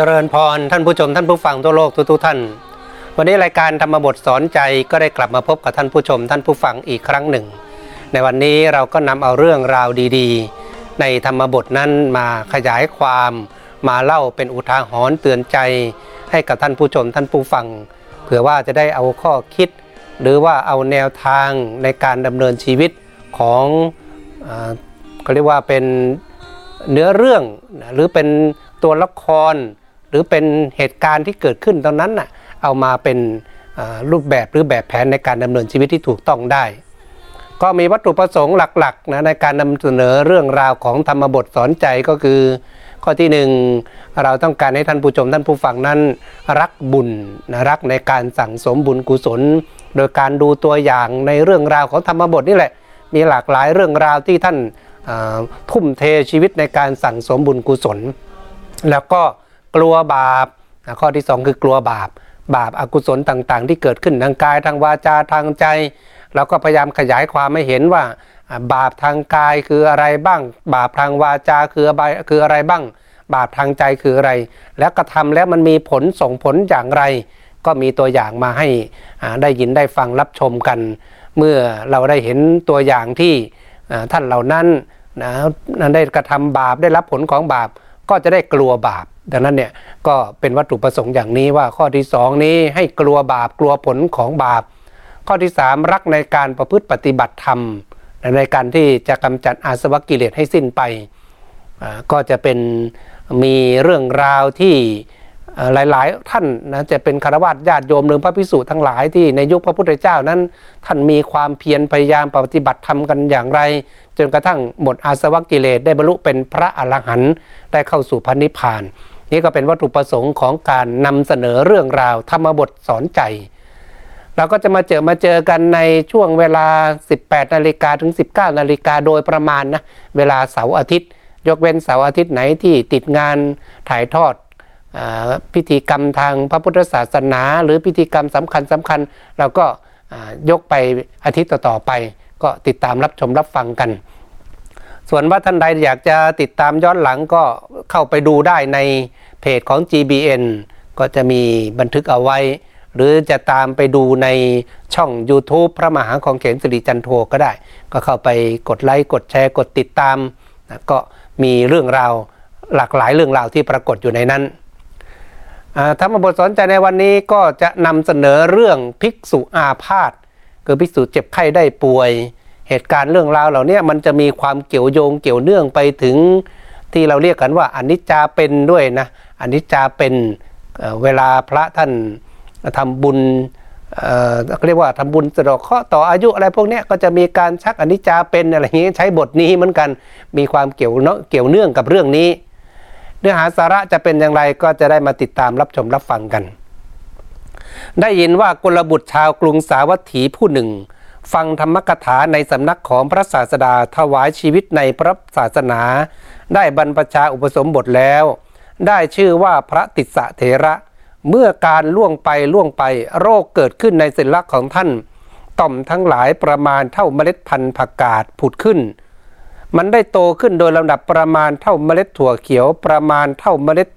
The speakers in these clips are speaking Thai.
เจริญพรท่านผู้ชมท่านผู้ฟังทั่วโลกทุกๆท่าน วันนี้รายการธรรมบทสอนใจก็ได้กลับมาพบกับท่านผู้ชมท่านผู้ฟังอีกครั้งหนึ่ง ในวันนี้เราก็นำเอาเรื่องราวดีๆ ในธรรมบทนั้นมาขยายความมาเล่าเป็นอุทาหรณ์เตือนใจให้กับท่านผู้ชมท่านผู้ฟังเผื่อว่าจะได้เอาข้อคิด หรือว่าเอาแนวทางในการดำเนินชีวิตของเอ่อเขาเรียกว่าเป็นเนื้อเรื่องหรือเป็นตัวละคร หรือเป็นเหตุการณ์ที่เกิดขึ้นตอนนั้นน่ะเอามาเป็นรูปแบบหรือแบบแผนในการดำเนินชีวิตที่ถูกต้องได้ ก็มีวัตถุประสงค์หลักๆนะในการนำเสนอเรื่องราวของธรรมบทสอนใจก็คือ ข้อที่หนึ่งเราต้องการให้ท่านผู้ชมท่านผู้ฟังนั้น รักบุญนะรักในการสั่งสมบุญกุศล โดยการดูตัวอย่างในเรื่องราวของธรรมบทนี่แหละ มีหลากหลายเรื่องราวที่ท่านทุ่มเทชีวิตในการสั่งสมบุญกุศล แล้วก็ กลัวบาปนะข้อที่สองคือกลัวบาป บาปอากุศลต่างๆ ที่เกิดขึ้นทางกายทางวาจาทางใจ เราก็พยายามขยายความให้เห็นว่า บาปทางกายคืออะไรบ้าง บาปทางวาจาคืออะไรคืออะไรบ้าง บาปทางใจคืออะไร แล้วกระทำแล้วมันมีผลส่งผลอย่างไร ก็มีตัวอย่างมาให้ได้ยินได้ฟังรับชมกัน เมื่อเราได้เห็นตัวอย่างที่ท่านเหล่านั้นนะได้กระทำบาปได้รับผลของบาปก็จะได้กลัวบาป ดังนั้นเนี่ยก็เป็นวัตถุประสงค์อย่างนี้ว่าข้อที่สองนี้ให้กลัวบาปกลัวผลของบาป ข้อที่สามรักในการประพฤติปฏิบัติธรรม ในการที่จะกำจัดอาสวะกิเลสให้สิ้นไป ก็จะเป็นมีเรื่องราวที่หลาย ๆ ท่านนะจะเป็นคารวะญาติโยมหรือพระพิสุทั้งหลายที่ในยุคพระพุทธเจ้านั้น ท่านมีความเพียรพยายามปฏิบัติธรรมกันอย่างไร จนกระทั่งหมดอาสวะกิเลสได้บรรลุเป็นพระอรหันต์ได้เข้าสู่พระนิพพาน นี่ก็เป็นวัตถุประสงค์ของการนำเสนอเรื่องราวธรรมบทสอนใจ เราก็จะมาเจอมาเจอกันในช่วงเวลา 18 นาฬิกาถึง 19 นาฬิกาโดยประมาณนะ เวลาเสาร์อาทิตย์ ยกเว้นเสาร์อาทิตย์ไหนที่ติดงานถ่ายทอดอพิธีกรรมทางพระพุทธศาสนา หรือพิธีกรรมสำคัญสำคัญ เราก็ยกไปอาทิตย์ต่อๆไป ก็ติดตามรับชมรับฟังกัน ส่วนว่าท่านใดอยากจะติดตามย้อนหลังก็เข้าไปดูได้ในเพจของ GBN ก็จะมีบันทึกเอาไว้ หรือจะตามไปดูในช่อง YouTube พระมหาของเขนสิริจันโทก็ได้ ก็เข้าไปกดไลค์กดแชร์กดติดตามนะก็มีเรื่องราวหลากหลายเรื่องราวที่ปรากฏอยู่ในนั้นธรรมบทสอนใจในวันนี้ก็จะนำเสนอเรื่องภิกษุอาพาธคือภิกษุเจ็บไข้ได้ป่วย เหตุการณ์เรื่องราวเหล่านี้มันจะมีความเกี่ยวโยงเกี่ยวเนื่องไปถึงที่เราเรียกกันว่าอนิจจาเป็นด้วยนะอนิจจาเป็นเเวลาพระท่านทำบุญเอ่อเรียกว่าทำบุญสะดอกเคาะต่ออายุอะไรพวกนี้ก็จะมีการชักอนิจจาเป็นอะไรอย่างนี้ใช้บทนี้เหมือนกันมีความเกี่ยวเนาะเกี่ยวเนื่องกับเรื่องนี้ เนื้อหาสาระจะเป็นอย่างไรก็จะได้มาติดตามรับชมรับฟังกัน ได้ยินว่ากุลบุตรชาวกรุงสาวัตถีผู้หนึ่ง ฟังธรรมกถาในสำนักของพระศาสดาถวายชีวิตในพระศาสนา ได้บรรพชาอุปสมบทแล้ว ได้ชื่อว่าพระติสะเถระ เมื่อการล่วงไปล่วงไปโรคเกิดขึ้นในศิลของท่าน ต่อมทั้งหลายประมาณเท่าเมล็ดพันธุ์ผักกาดผุดขึ้น มันได้โตขึ้นโดยลำดับประมาณเท่าเมล็ดถั่วเขียวประมาณเท่าเมล็ด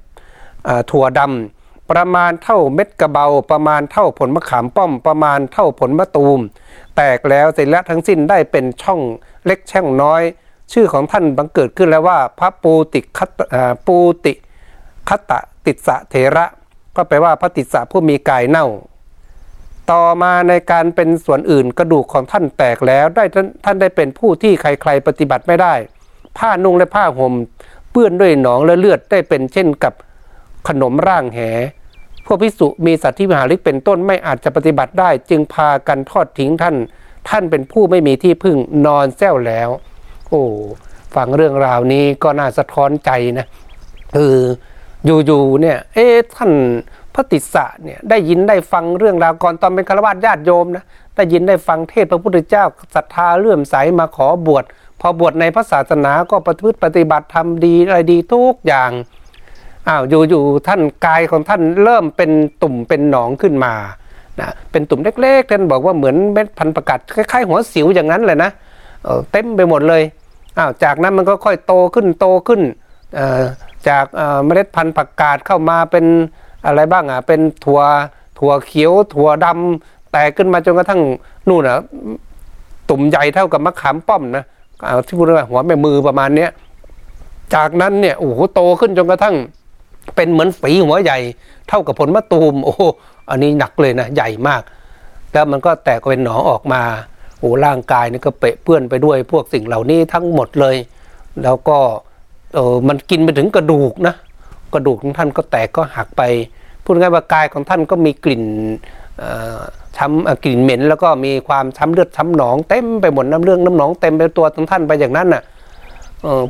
ถั่วดำประมาณเท่าเม็ดกระเบาประมาณเท่าผลมะขามป้อมประมาณเท่าผลมะตูม แตกแล้วเสร็จแล้วทั้งสิ้นได้เป็นช่องเล็กช่องน้อย ชื่อของท่านบังเกิดขึ้นแล้วว่า พระปูติคัตปูติคัตตะติสะเถระ ก็แปลว่าพระติสะผู้มีกายเน่า ต่อมาในการเป็นส่วนอื่นกระดูกของท่านแตกแล้วได้ท่านท่านได้เป็นผู้ที่ใครๆปฏิบัติไม่ได้ ผ้านุ่งและผ้าห่มเปื้อนด้วยหนองและเลือดได้เป็นเช่นกับขนมร่างแห พวกพิสุมีสัตว์ที่มหาฤทธิ์เป็นต้นไม่อาจจะปฏิบัติได้ จึงพากันทอดทิ้งท่าน ท่านเป็นผู้ไม่มีที่พึ่งนอนแซวแล้ว โอ้ฟังเรื่องราวนี้ก็น่าสะท้อนใจนะคืออยู่ๆเนี่ย เอ๊ะท่านพระติสะเนี่ยได้ยินได้ฟังเรื่องราวก่อนตอนเป็นฆราวาสญาติโยมนะได้ยินได้ฟังเทศพระพุทธเจ้าศรัทธาเลื่อมใสมาขอบวชพอบวชในพระศาสนาก็ประพฤติปฏิบัติทำดีอะไรดีทุกอย่าง อ้าวอยู่ๆท่านกายของท่านเริ่มเป็นตุ่มเป็นหนองขึ้นมานะเป็นตุ่มเล็กๆท่านบอกว่าเหมือนเม็ดพันประกาศคล้ายๆ หัวสิวอย่างนั้นเลยนะเเต็มไปหมดเลยอ้าวจากนั้นมันก็ค่อยโตขึ้นโตขึ้นจากเมล็ดพันธุ์ผักกาดเข้ามาเป็นอะไรบ้างอะเป็นถั่วถั่วเขียวถั่วดำแตกขึ้นมาจนกระทั่งนู่นอะตุ่มใหญ่เท่ากับมะขามป้อมนะที่พูดว่าหัวแม่มือประมาณเนี้ยจากนั้นเนี่ยโอ้โหโตขึ้นจนกระทั่ง เป็นเหมือนฝีหัวใหญ่ เท่ากับผลมะตูม โอ้อันนี้หนักเลยนะ ใหญ่มาก แล้วมันก็แตกเป็นหนองออกมาโอ้ร่างกายนี่ก็เปะเปื้อนไปด้วยพวกสิ่งเหล่านี้ทั้งหมดเลย แล้วก็เออมันกินไปถึงกระดูกนะกระดูกของท่านก็แตกก็หักไปพูดง่ายๆว่ากายของท่านก็มีกลิ่นอ่อช้ำกลิ่นเหม็น แล้วก็มีความช้ำเลือดช้ำหนองเต็มไปหมดน้ำเรื่องน้ำหนองเต็มไปตัวของท่านไปอย่างนั้นน่ะ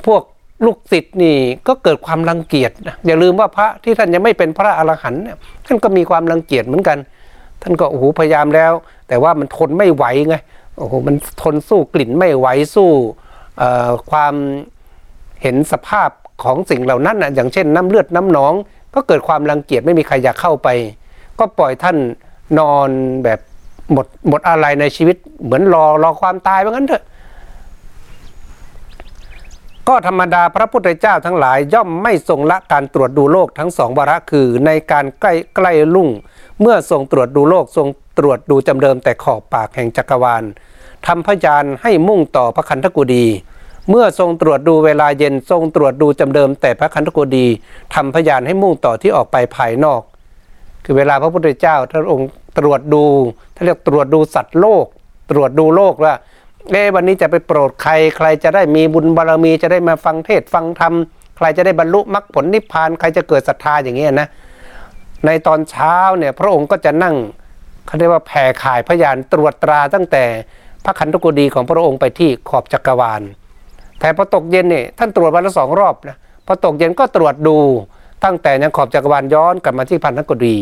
พวก ลูกศิษย์นี่ก็เกิดความรังเกียจนะอย่าลืมว่าพระที่ท่านยังไม่เป็นพระอรหันต์เนี่ยท่านก็มีความรังเกียจเหมือนกัน ท่านก็โอ้โหพยายามแล้ว แต่ว่ามันทนไม่ไหวไงโอ้โหมันทนสู้กลิ่นไม่ไหวสู้ความเห็นสภาพของสิ่งเหล่านั้นนะอย่างเช่น น้ำเลือดน้ำหนอง ก็เกิดความรังเกียจไม่มีใครอยากเข้าไป ก็ปล่อยท่านนอนแบบหมดหมดอะไรในชีวิตเหมือนรอรอความตายว่างั้นเถอะ ก็ธรรมดาพระพุทธเจ้าทั้งหลายย่อมไม่ทรงละการตรวจดูโลกทั้งสองวาระคือ ในการใกล้ใกล้ลุ่ง เมื่อทรงตรวจดูโลกทรงตรวจดูจำเดิมแต่ขอบปากแห่งจักรวาลทำพยานให้มุ่งต่อพระคันธกุฎีเมื่อทรงตรวจดูเวลาเย็นทรงตรวจดูจำเดิมแต่พระคันธกุฎีทำพยานให้มุ่งต่อที่ออกไปภายนอก คือเวลาพระพุทธเจ้าท่านองค์ตรวจดูท่านเรียกตรวจดูสัตว์โลก ตรวจดูโลกว่า เอ๊วันนี้จะไปโปรดใคร ใครจะได้มีบุญบารมีจะได้มาฟังเทศฟังธรรมใครจะได้บรรลุมรรคผลนิพพานใครจะเกิดศรัทธาอย่างเงี้ยนะในตอนเช้าเนี่ยพระองค์ก็จะนั่งเขาเรียกว่าแผ่ข่ายพยานตรวจตราตั้งแต่พระขันธกุฎีของพระองค์ไปที่ขอบจักรวาล แต่พอตกเย็นเนี่ยท่านตรวจวันละสองรอบนะพอตกเย็นก็ตรวจดูตั้งแต่ยังขอบจักรวาลย้อนกลับมาที่พันธกุฎี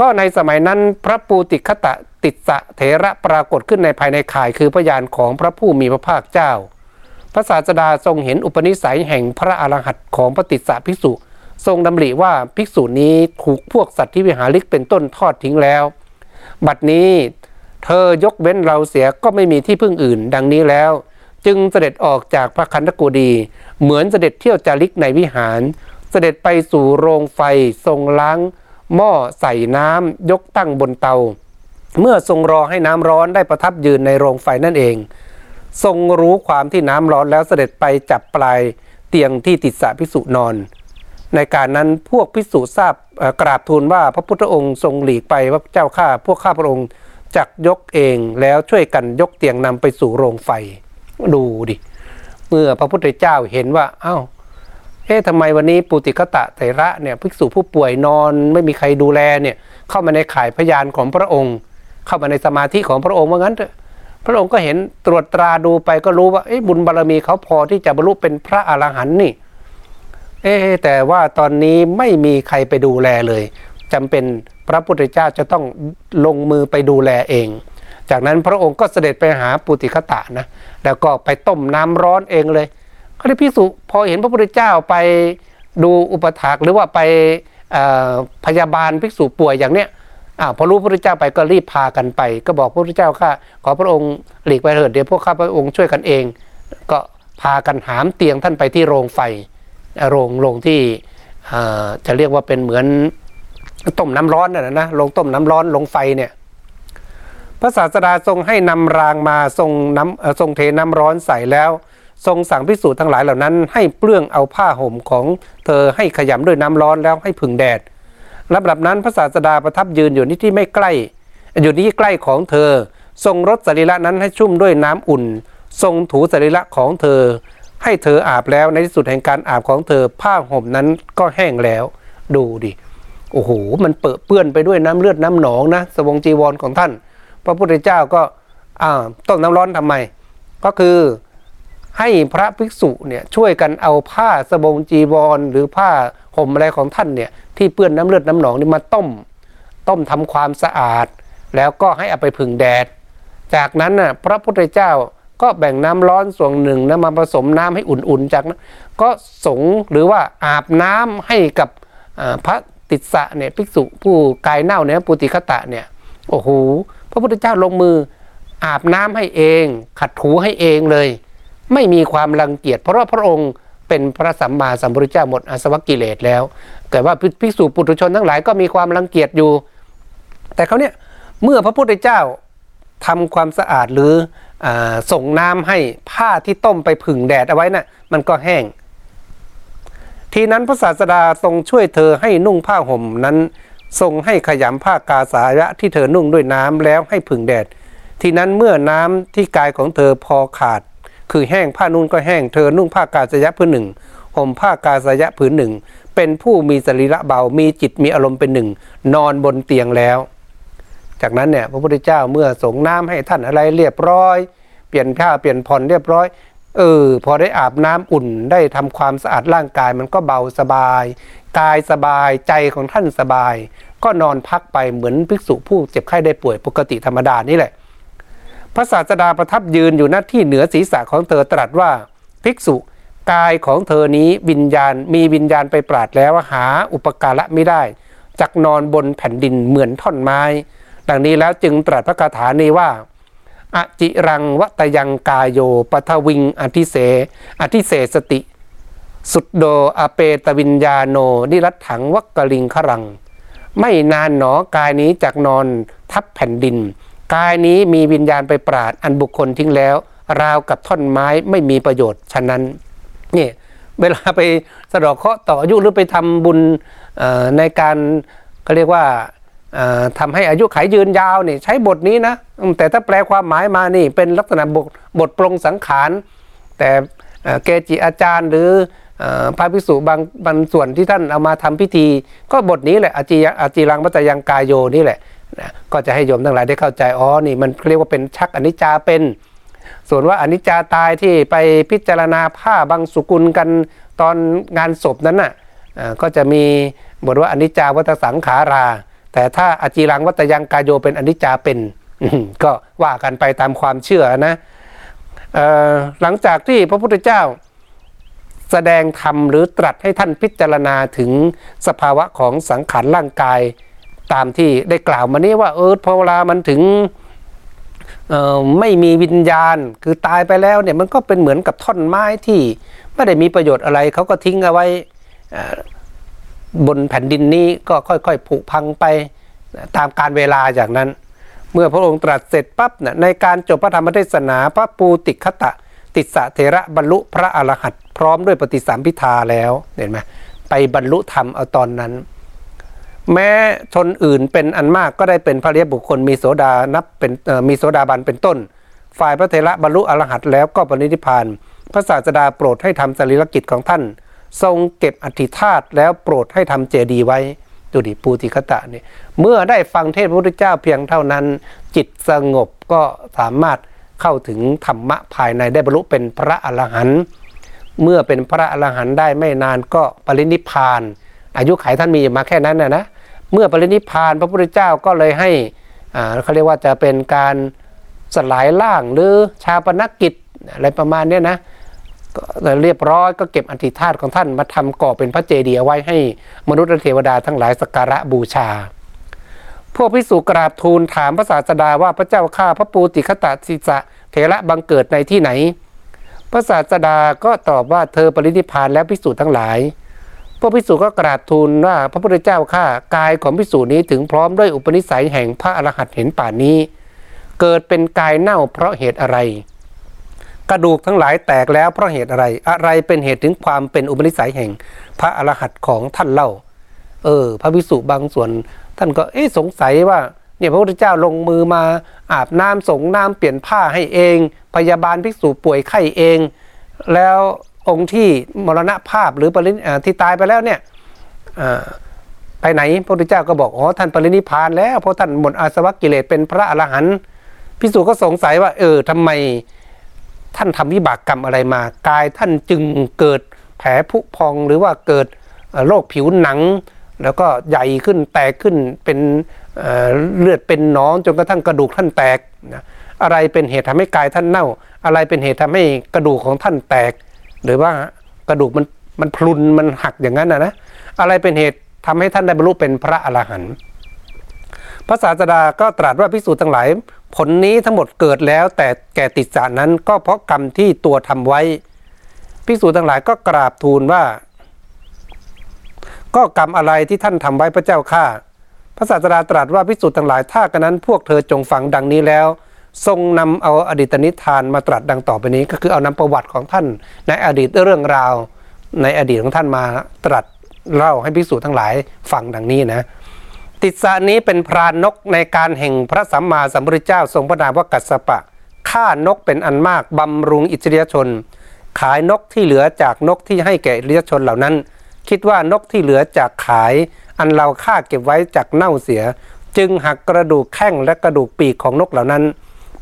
ก็ในสมัยนั้นพระปูติคตะติสะเถระปรากฏขึ้นในภายในข่ายคือพยานของพระผู้มีพระภาคเจ้า พระศาสดาทรงเห็นอุปนิสัยแห่งพระอรหันต์ของพระติสะภิกษุ ทรงดำริว่าภิกษุนี้ถูกพวกสัตว์ที่วิหาริกเป็นต้นทอดทิ้งแล้ว บัดนี้เธอยกเว้นเราเสียก็ไม่มีที่พึ่งอื่น ดังนี้แล้ว จึงเสด็จออกจากพระคันธกุฎีเหมือนเสด็จเที่ยวจาริกในวิหาร เสด็จไปสู่โรงไฟทรงล้าง หม้อใส่น้ำยกตั้งบนเตา เมื่อทรงรอให้น้ำร้อนได้ประทับยืนในโรงไฟนั่นเอง ทรงรู้ความที่น้ำร้อนแล้วเสด็จไปจับปลายเตียงที่ติดสะภิกษุนอน ในการนั้นพวกภิกษุทราบกราบทูลว่าพระพุทธองค์ทรงหลีกไปว่าเจ้าข้าพวกข้าพระองค์จักยกเองแล้วช่วยกันยกเตียงนำไปสู่โรงไฟ ดูดิ เมื่อพระพุทธเจ้าเห็นว่าเอ้า เอ๊ะทำไมวันนี้ปุติกตะไตระเนี่ยภิกษุผู้ป่วยนอนไม่มีใครดูแลเนี่ยเข้ามาในข่ายพยานของพระองค์ เข้ามาในสมาธิของพระองค์ว่างั้นเถอะพระองค์ก็เห็นตรวจตราดูไปก็รู้ว่าเอ๊ะบุญบารมีเขาพอที่จะบรรลุเป็นพระอรหันต์นี่เอ๊ะแต่ว่าตอนนี้ไม่มีใครไปดูแลเลยจำเป็นพระพุทธเจ้าจะต้องลงมือไปดูแลเอง จากนั้นพระองค์ก็เสด็จไปหาปุติคตะนะแล้วก็ไปต้มน้ำร้อนเองเลย ก็ได้พิสุพอเห็นพระพุทธเจ้าไปดูอุปถากหรือว่าไปพยาบาลภิกษุป่วยอย่างเนี้ยอพอรู้พระพุทธเจ้าไปก็รีบพากันไป ก็บอกพระพุทธเจ้าข้าขอพระองค์หลีกไปเถิดเดี๋ยวพวกข้าพระองค์ช่วยกันเอง ก็พากันหามเตียงท่านไปที่โรงไฟโรงโรงที่จะเรียกว่าเป็นเหมือนต้มน้ำร้อนน่ะนะลงต้มน้ำร้อนลงไฟเนี่ยพระศาสดาทรงให้นำรางมาทรงน้ำทรงเทน้ำร้อนใส่แล้ว ทรงสั่งพิสูจน์ทั้งหลายเหล่านั้น ให้เปลื้องเอาผ้าห่มของเธอให้ขยำด้วยน้ำร้อนแล้วให้ผึ่งแดดลำดับนั้นพระศาสดาประทับยืนอยู่ที่ที่ไม่ใกล้ อยู่ที่ใกล้ของเธอ ทรงรดสรีระนั้นให้ชุ่มด้วยน้ำอุ่น ทรงถูสรีระของเธอ ให้เธออาบแล้วในที่สุดแห่งการอาบของเธอ ผ้าห่มนั้นก็แห้งแล้ว ดูดิโอ้โหมันเปื้อนเปื้อนไปด้วยน้ำเลือดน้ำหนองนะสบงจีวรของท่าน พระพุทธเจ้าก็อ่าต้มน้ำร้อนทำไม ก็คือ ให้พระภิกษุเนี่ยช่วยกันเอาผ้าสบงจีวร หรือผ้าห่มอะไรของท่านเนี่ยที่เปื้อนน้ำเลือดน้ำหนองนี่มาต้ม ต้มทำความสะอาด แล้วก็ให้เอาไปผึ่งแดด จากนั้นน่ะพระพุทธเจ้าก็แบ่งน้ำร้อนส่วนหนึ่งนะมาผสมน้ำให้อุ่นๆ จากนั้นก็สงหรือว่าอาบน้ำให้กับพระติสสะเนี่ยภิกษุผู้กายเน่าเนี่ยปุติคตะเนี่ยโอ้โหพระพุทธเจ้าลงมืออาบน้ำให้เอง ขัดถูให้เองเลย ไม่มีความรังเกียจเพราะว่าพระองค์เป็นพระสัมมาสัมพุทธเจ้าหมดอาสวะกิเลสแล้วเกิดว่าภิกษุปุถุชนทั้งหลายก็มีความรังเกียจอยู่ แต่เขาเนี่ยเมื่อพระพุทธเจ้าทำความสะอาดหรืออส่งน้ำให้ผ้าที่ต้มไปผึ่งแดดเอาไว้นะ่ะมันก็แห้ง ทีนั้นพระศาสดาทรงช่วยเธอให้นุ่งผ้าห่มนั้นทรงให้ขยำผ้ากาสายะที่เธอนุ่งด้วยน้ำแล้วให้ผึ่งแดด ทีนั้นเมื่อน้ำที่กายของเธอพอขาด คือแห้งผ้านุ่งก็แห้งเธอนุ่งผ้ากาสายะผืนหนึ่งห่มผ้ากาสายะผืนหนึ่ง เป็นผู้มีสรีระเบามีจิตมีอารมณ์เป็นหนึ่ง นอนบนเตียงแล้ว จากนั้นเนี่ยพระพุทธเจ้าเมื่อส่งน้ำให้ท่านอะไรเรียบร้อย เปลี่ยนผ้าเปลี่ยนผ่อนเรียบร้อยเออพอได้อาบน้ำอุ่นได้ทำความสะอาดร่างกายมันก็เบาสบาย กายสบายใจของท่านสบาย ก็นอนพักไปเหมือนภิกษุผู้เจ็บไข้ได้ป่วยปกติธรรมดานี่แหละ พระศาสดาประทับยืนอยู่หน้าที่เหนือศีรษะของเธอตรัสว่าภิกษุกายของเธอนี้วิญญาณมีวิญญาณไปปราดแล้วหาอุปการะไม่ได้จักนอนบนแผ่นดินเหมือนท่อนไม้ ดังนี้แล้วจึงตรัสพระคาถานี้ว่าอจิรังวัตยังกายโยปทวิงอธิเส อธิเสสติ สุดโดอเปตวิญญาโน นิรัตถังวักกลิงขรัง ไม่นานหนอกายนี้จากนอนทับแผ่นดิน กายนี้มีวิญญาณไปปราดอันบุคคลทิ้งแล้ว ราวกับท่อนไม้ไม่มีประโยชน์ ฉะนั้นนี่เวลาไปสะดอกเคราะห์ต่ออายุหรือไปทำบุญในการก็เรียกว่าทำให้อายุขายยืนยาวนี่ใช้บทนี้นะแต่ถ้าแปลความหมายมานี่เป็นลักษณะบทบทปรงสังขาร แต่เกจิอาจารย์หรือพระภิกษุบางบางส่วนที่ท่านเอามาทำพิธี ก็บทนี้แหละอจีอจีรังมัตยังกายโยนี่แหละ นะก็จะให้โยมทั้งหลายได้เข้าใจอ๋อนี่มันเรียกว่าเป็นชักอนิจจาเป็น ส่วนว่าอนิจจาตายที่ไปพิจารณาผ้าบางสุกุลกันตอนงานศพนั้นน่ะก็จะมีบทว่าอนิจจาวัตสังขารา แต่ถ้าอจีรังวัตยังกายโยเป็นอนิจจาเป็นก็ว่ากันไปตามความเชื่อนะหลังจากที่พระพุทธเจ้าแสดงธรรมหรือตรัสให้ท่านพิจารณาถึงสภาวะของสังขารร่างกาย ตามที่ได้กล่าวมานี้ว่าเออพอเวลามันถึงไม่มีวิญญาณคือตายไปแล้วเนี่ยมันก็เป็นเหมือนกับท่อนไม้ที่ไม่ได้มีประโยชน์อะไรเขาก็ทิ้งเอาไว้บนแผ่นดินนี้ก็ค่อยๆผุพังไปตามการเวลาอย่างนั้น เมื่อพระองค์ตรัสเสร็จปั๊บเนี่ยในการจบพระธรรมเทศนาพระปูติคตะ ติสะเทระบรรลุพระอรหันต์พร้อมด้วยปฏิสัมพิทาแล้วเห็นไหมไปบรรลุธรรมเอาตอนนั้น แม้ชนอื่นเป็นอันมากก็ได้เป็นพระเรียบุคคลมีโสดานับเป็นมีโสดาบันเป็นต้น ฝ่ายพระเทระบรรลุอรหัตแล้วก็ปรินิพานพระศาสดาโปรดให้ทำสรีรกิจของท่าน ทรงเก็บอธิธาตแล้วโปรดให้ทำเจดีย์ไว้ดูดิปูติคตะเนี่ยเมื่อได้ฟังเทศพระพุทธเจ้าเพียงเท่านั้น จิตสงบก็สามารถเข้าถึงธรรมะภายในได้บรรลุเป็นพระอรหันต์เมื่อเป็นพระอรหันต์ได้ไม่นานก็ปรินิพาน อายุขัยท่านมีมาแค่นั้นนะนะ เมื่อปรินิพานพระพุทธเจ้าก็เลยให้เขาเรียกว่าจะเป็นการสลายล่างหรือชาปนกิจอะไรประมาณนี้นะเรียบร้อยก็เก็บอัฐิธาตุของท่านมาทำก่อเป็นพระเจดีย์ไว้ให้มนุษย์และเทวดาทั้งหลายสักการะบูชา พวกพิสุกราบทูลถามพระศาสดาว่าพระเจ้าข้าพระปูติคตะสิสะเถระบังเกิดในที่ไหน พระศาสดาก็ตอบว่าเธอปรินิพานแล้วพิสูจน์ทั้งหลาย วกพิสูจน์ก็กราบทูลว่าพระพุทธเจ้าข้ากายของพิสูจน์นี้ถึงพร้อมด้วยอุปนิสัยแห่งพระอรหันต์เห็นป่านนี้ เกิดเป็นกายเน่าเพราะเหตุอะไร กระดูกทั้งหลายแตกแล้วเพราะเหตุอะไร อะไรเป็นเหตุถึงความเป็นอุปนิสัยแห่งพระอรหันต์ของท่านเล่า เออ พระพิสุบางส่วน ท่านก็เอ๊สงสัยว่าเนี่ยพระพุทธเจ้าลงมือมาอาบน้ำสงน้ำเปลี่ยนผ้าให้เอง พยาบาลภิกษุป่วยไข้เอง แล้ว องค์ที่มรณภาพหรือปริที่ตายไปแล้วเนี่ยไปไหนพระพุทธเจ้าก็บอกอ๋อท่านปรินิพานแล้วเพราะท่านหมดอาสวะกิเลสเป็นพระอรหันต์พิสูจก็สงสัยว่า เออทำไมท่านทำวิบากกรรมอะไรมากายท่านจึงเกิดแผลผุพองหรือว่าเกิดโรคผิวหนัง แล้วก็ใหญ่ขึ้นแตกขึ้นเป็นเลือดเป็นหนองจนกระทั่งกระดูกท่านแตกนะอะไรเป็นเหตุทำให้กายท่านเน่า อะไรเป็นเหตุทำให้กระดูกของท่านแตก หรือว่ากระดูกมันมันพลุนมันหักอย่างนั้นนะนะอะไรเป็นเหตุทำให้ท่านได้บรรลุเป็นพระอรหันต์พระศาสดาก็ตรัสว่าพิสูจน์ทั้งหลาย ผลนี้ทั้งหมดเกิดแล้วแต่แก่ติดสานั้นก็เพราะกรรมที่ตัวทำไว้ภิกษุทั้งหลายก็กราบทูลว่า ก็กรรมอะไรที่ท่านทำไว้พระเจ้าข้าพระศาสดาตรัสว่าภิกษุทั้งหลายถ้ากันนั้นพวกเธอจงฟังดังนี้แล้ว ทรงนำเอาอดีตนิทานมาตรัสดังต่อไปนี้ ก็คือเอานำประวัติของท่าน ในอดีตเรื่องราว ในอดีตของท่านมาตรัสเล่าให้ภิกษุทั้งหลายฟังดังนี้นะ ติสานี้เป็นพรานนกในการแห่งพระสัมมาสัมพุทธเจ้าทรงพระนามว่ากัสปะฆ่านกเป็นอันมากบำรุงอิสริยชน ขายนกที่เหลือจากนกที่ให้แก่อิสริยชนเหล่านั้น คิดว่านกที่เหลือจากขาย อันเราฆ่าเก็บไว้จากเน่าเสีย จึงหักกระดูกแข้งและกระดูกปีกของนกเหล่านั้น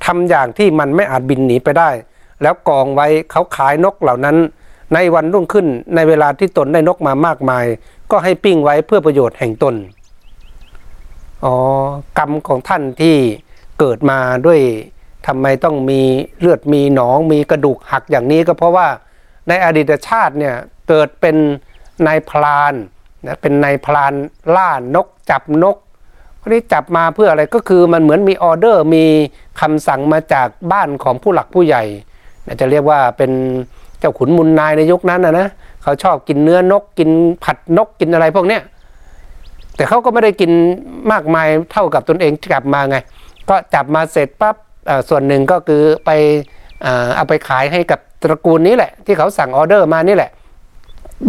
ทำอย่างที่มันไม่อาจบินหนีไปได้ แล้วกองไว้เขาขายนกเหล่านั้น ในวันรุ่งขึ้นในเวลาที่ตนได้นกมามากมาย ก็ให้ปิ้งไว้เพื่อประโยชน์แห่งตนอ๋อกรรมของท่านที่เกิดมาด้วยทำไมต้องมีเลือดมีหนองมีกระดูกหักอย่างนี้ก็เพราะว่าในอดีตชาติเนี่ยเกิดเป็นนายพลานนะเป็นนายพลานล่านกจับนก คนนี้จับมาเพื่ออะไรก็คือมันเหมือนมีออเดอร์มีคำสั่งมาจากบ้านของผู้หลักผู้ใหญ่จะเรียกว่าเป็นเจ้าขุนมุนนายในยุคนั้นนะนะเขาชอบกินเนื้อนกกินผัดนกกินอะไรพวกเนี้ยแต่เขาก็ไม่ได้กินมากมายเท่ากับตนเองจับมาไง ก็จับมาเสร็จปั๊บส่วนหนึ่งก็คือไปเอาไปขายให้กับตระกูลนี้แหละ ที่เขาสั่งออเดอร์มานี่แหละ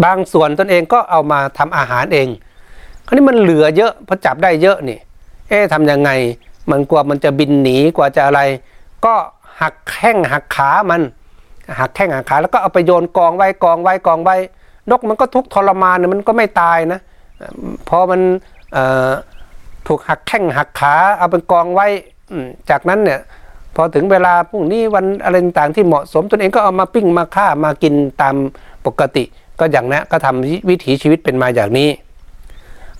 บางส่วนตนเองก็เอามาทำอาหารเอง คราวนี้มันเหลือเยอะพอจับได้เยอะนี่ เอ๊ะทำยังไง มันกลัวมันจะบินหนีกว่าจะอะไร ก็หักแข้งหักขามัน หักแข้งหักขาแล้วก็เอาไปโยนกองไว้กองไว้กองไว้นกมันก็ทุกทรมานมันก็ไม่ตายนะพอมันถูกหักแข้งหักขาเอาไปกองไว้จากนั้นเนี่ยพอถึงเวลาพรุ่งนี้วันอะไรต่างที่เหมาะสมตนเองก็เอามาปิ้งมาฆ่ามากินตามปกติ ก็อย่างนี้ก็ทำวิถีชีวิตเป็นมาอย่างนี้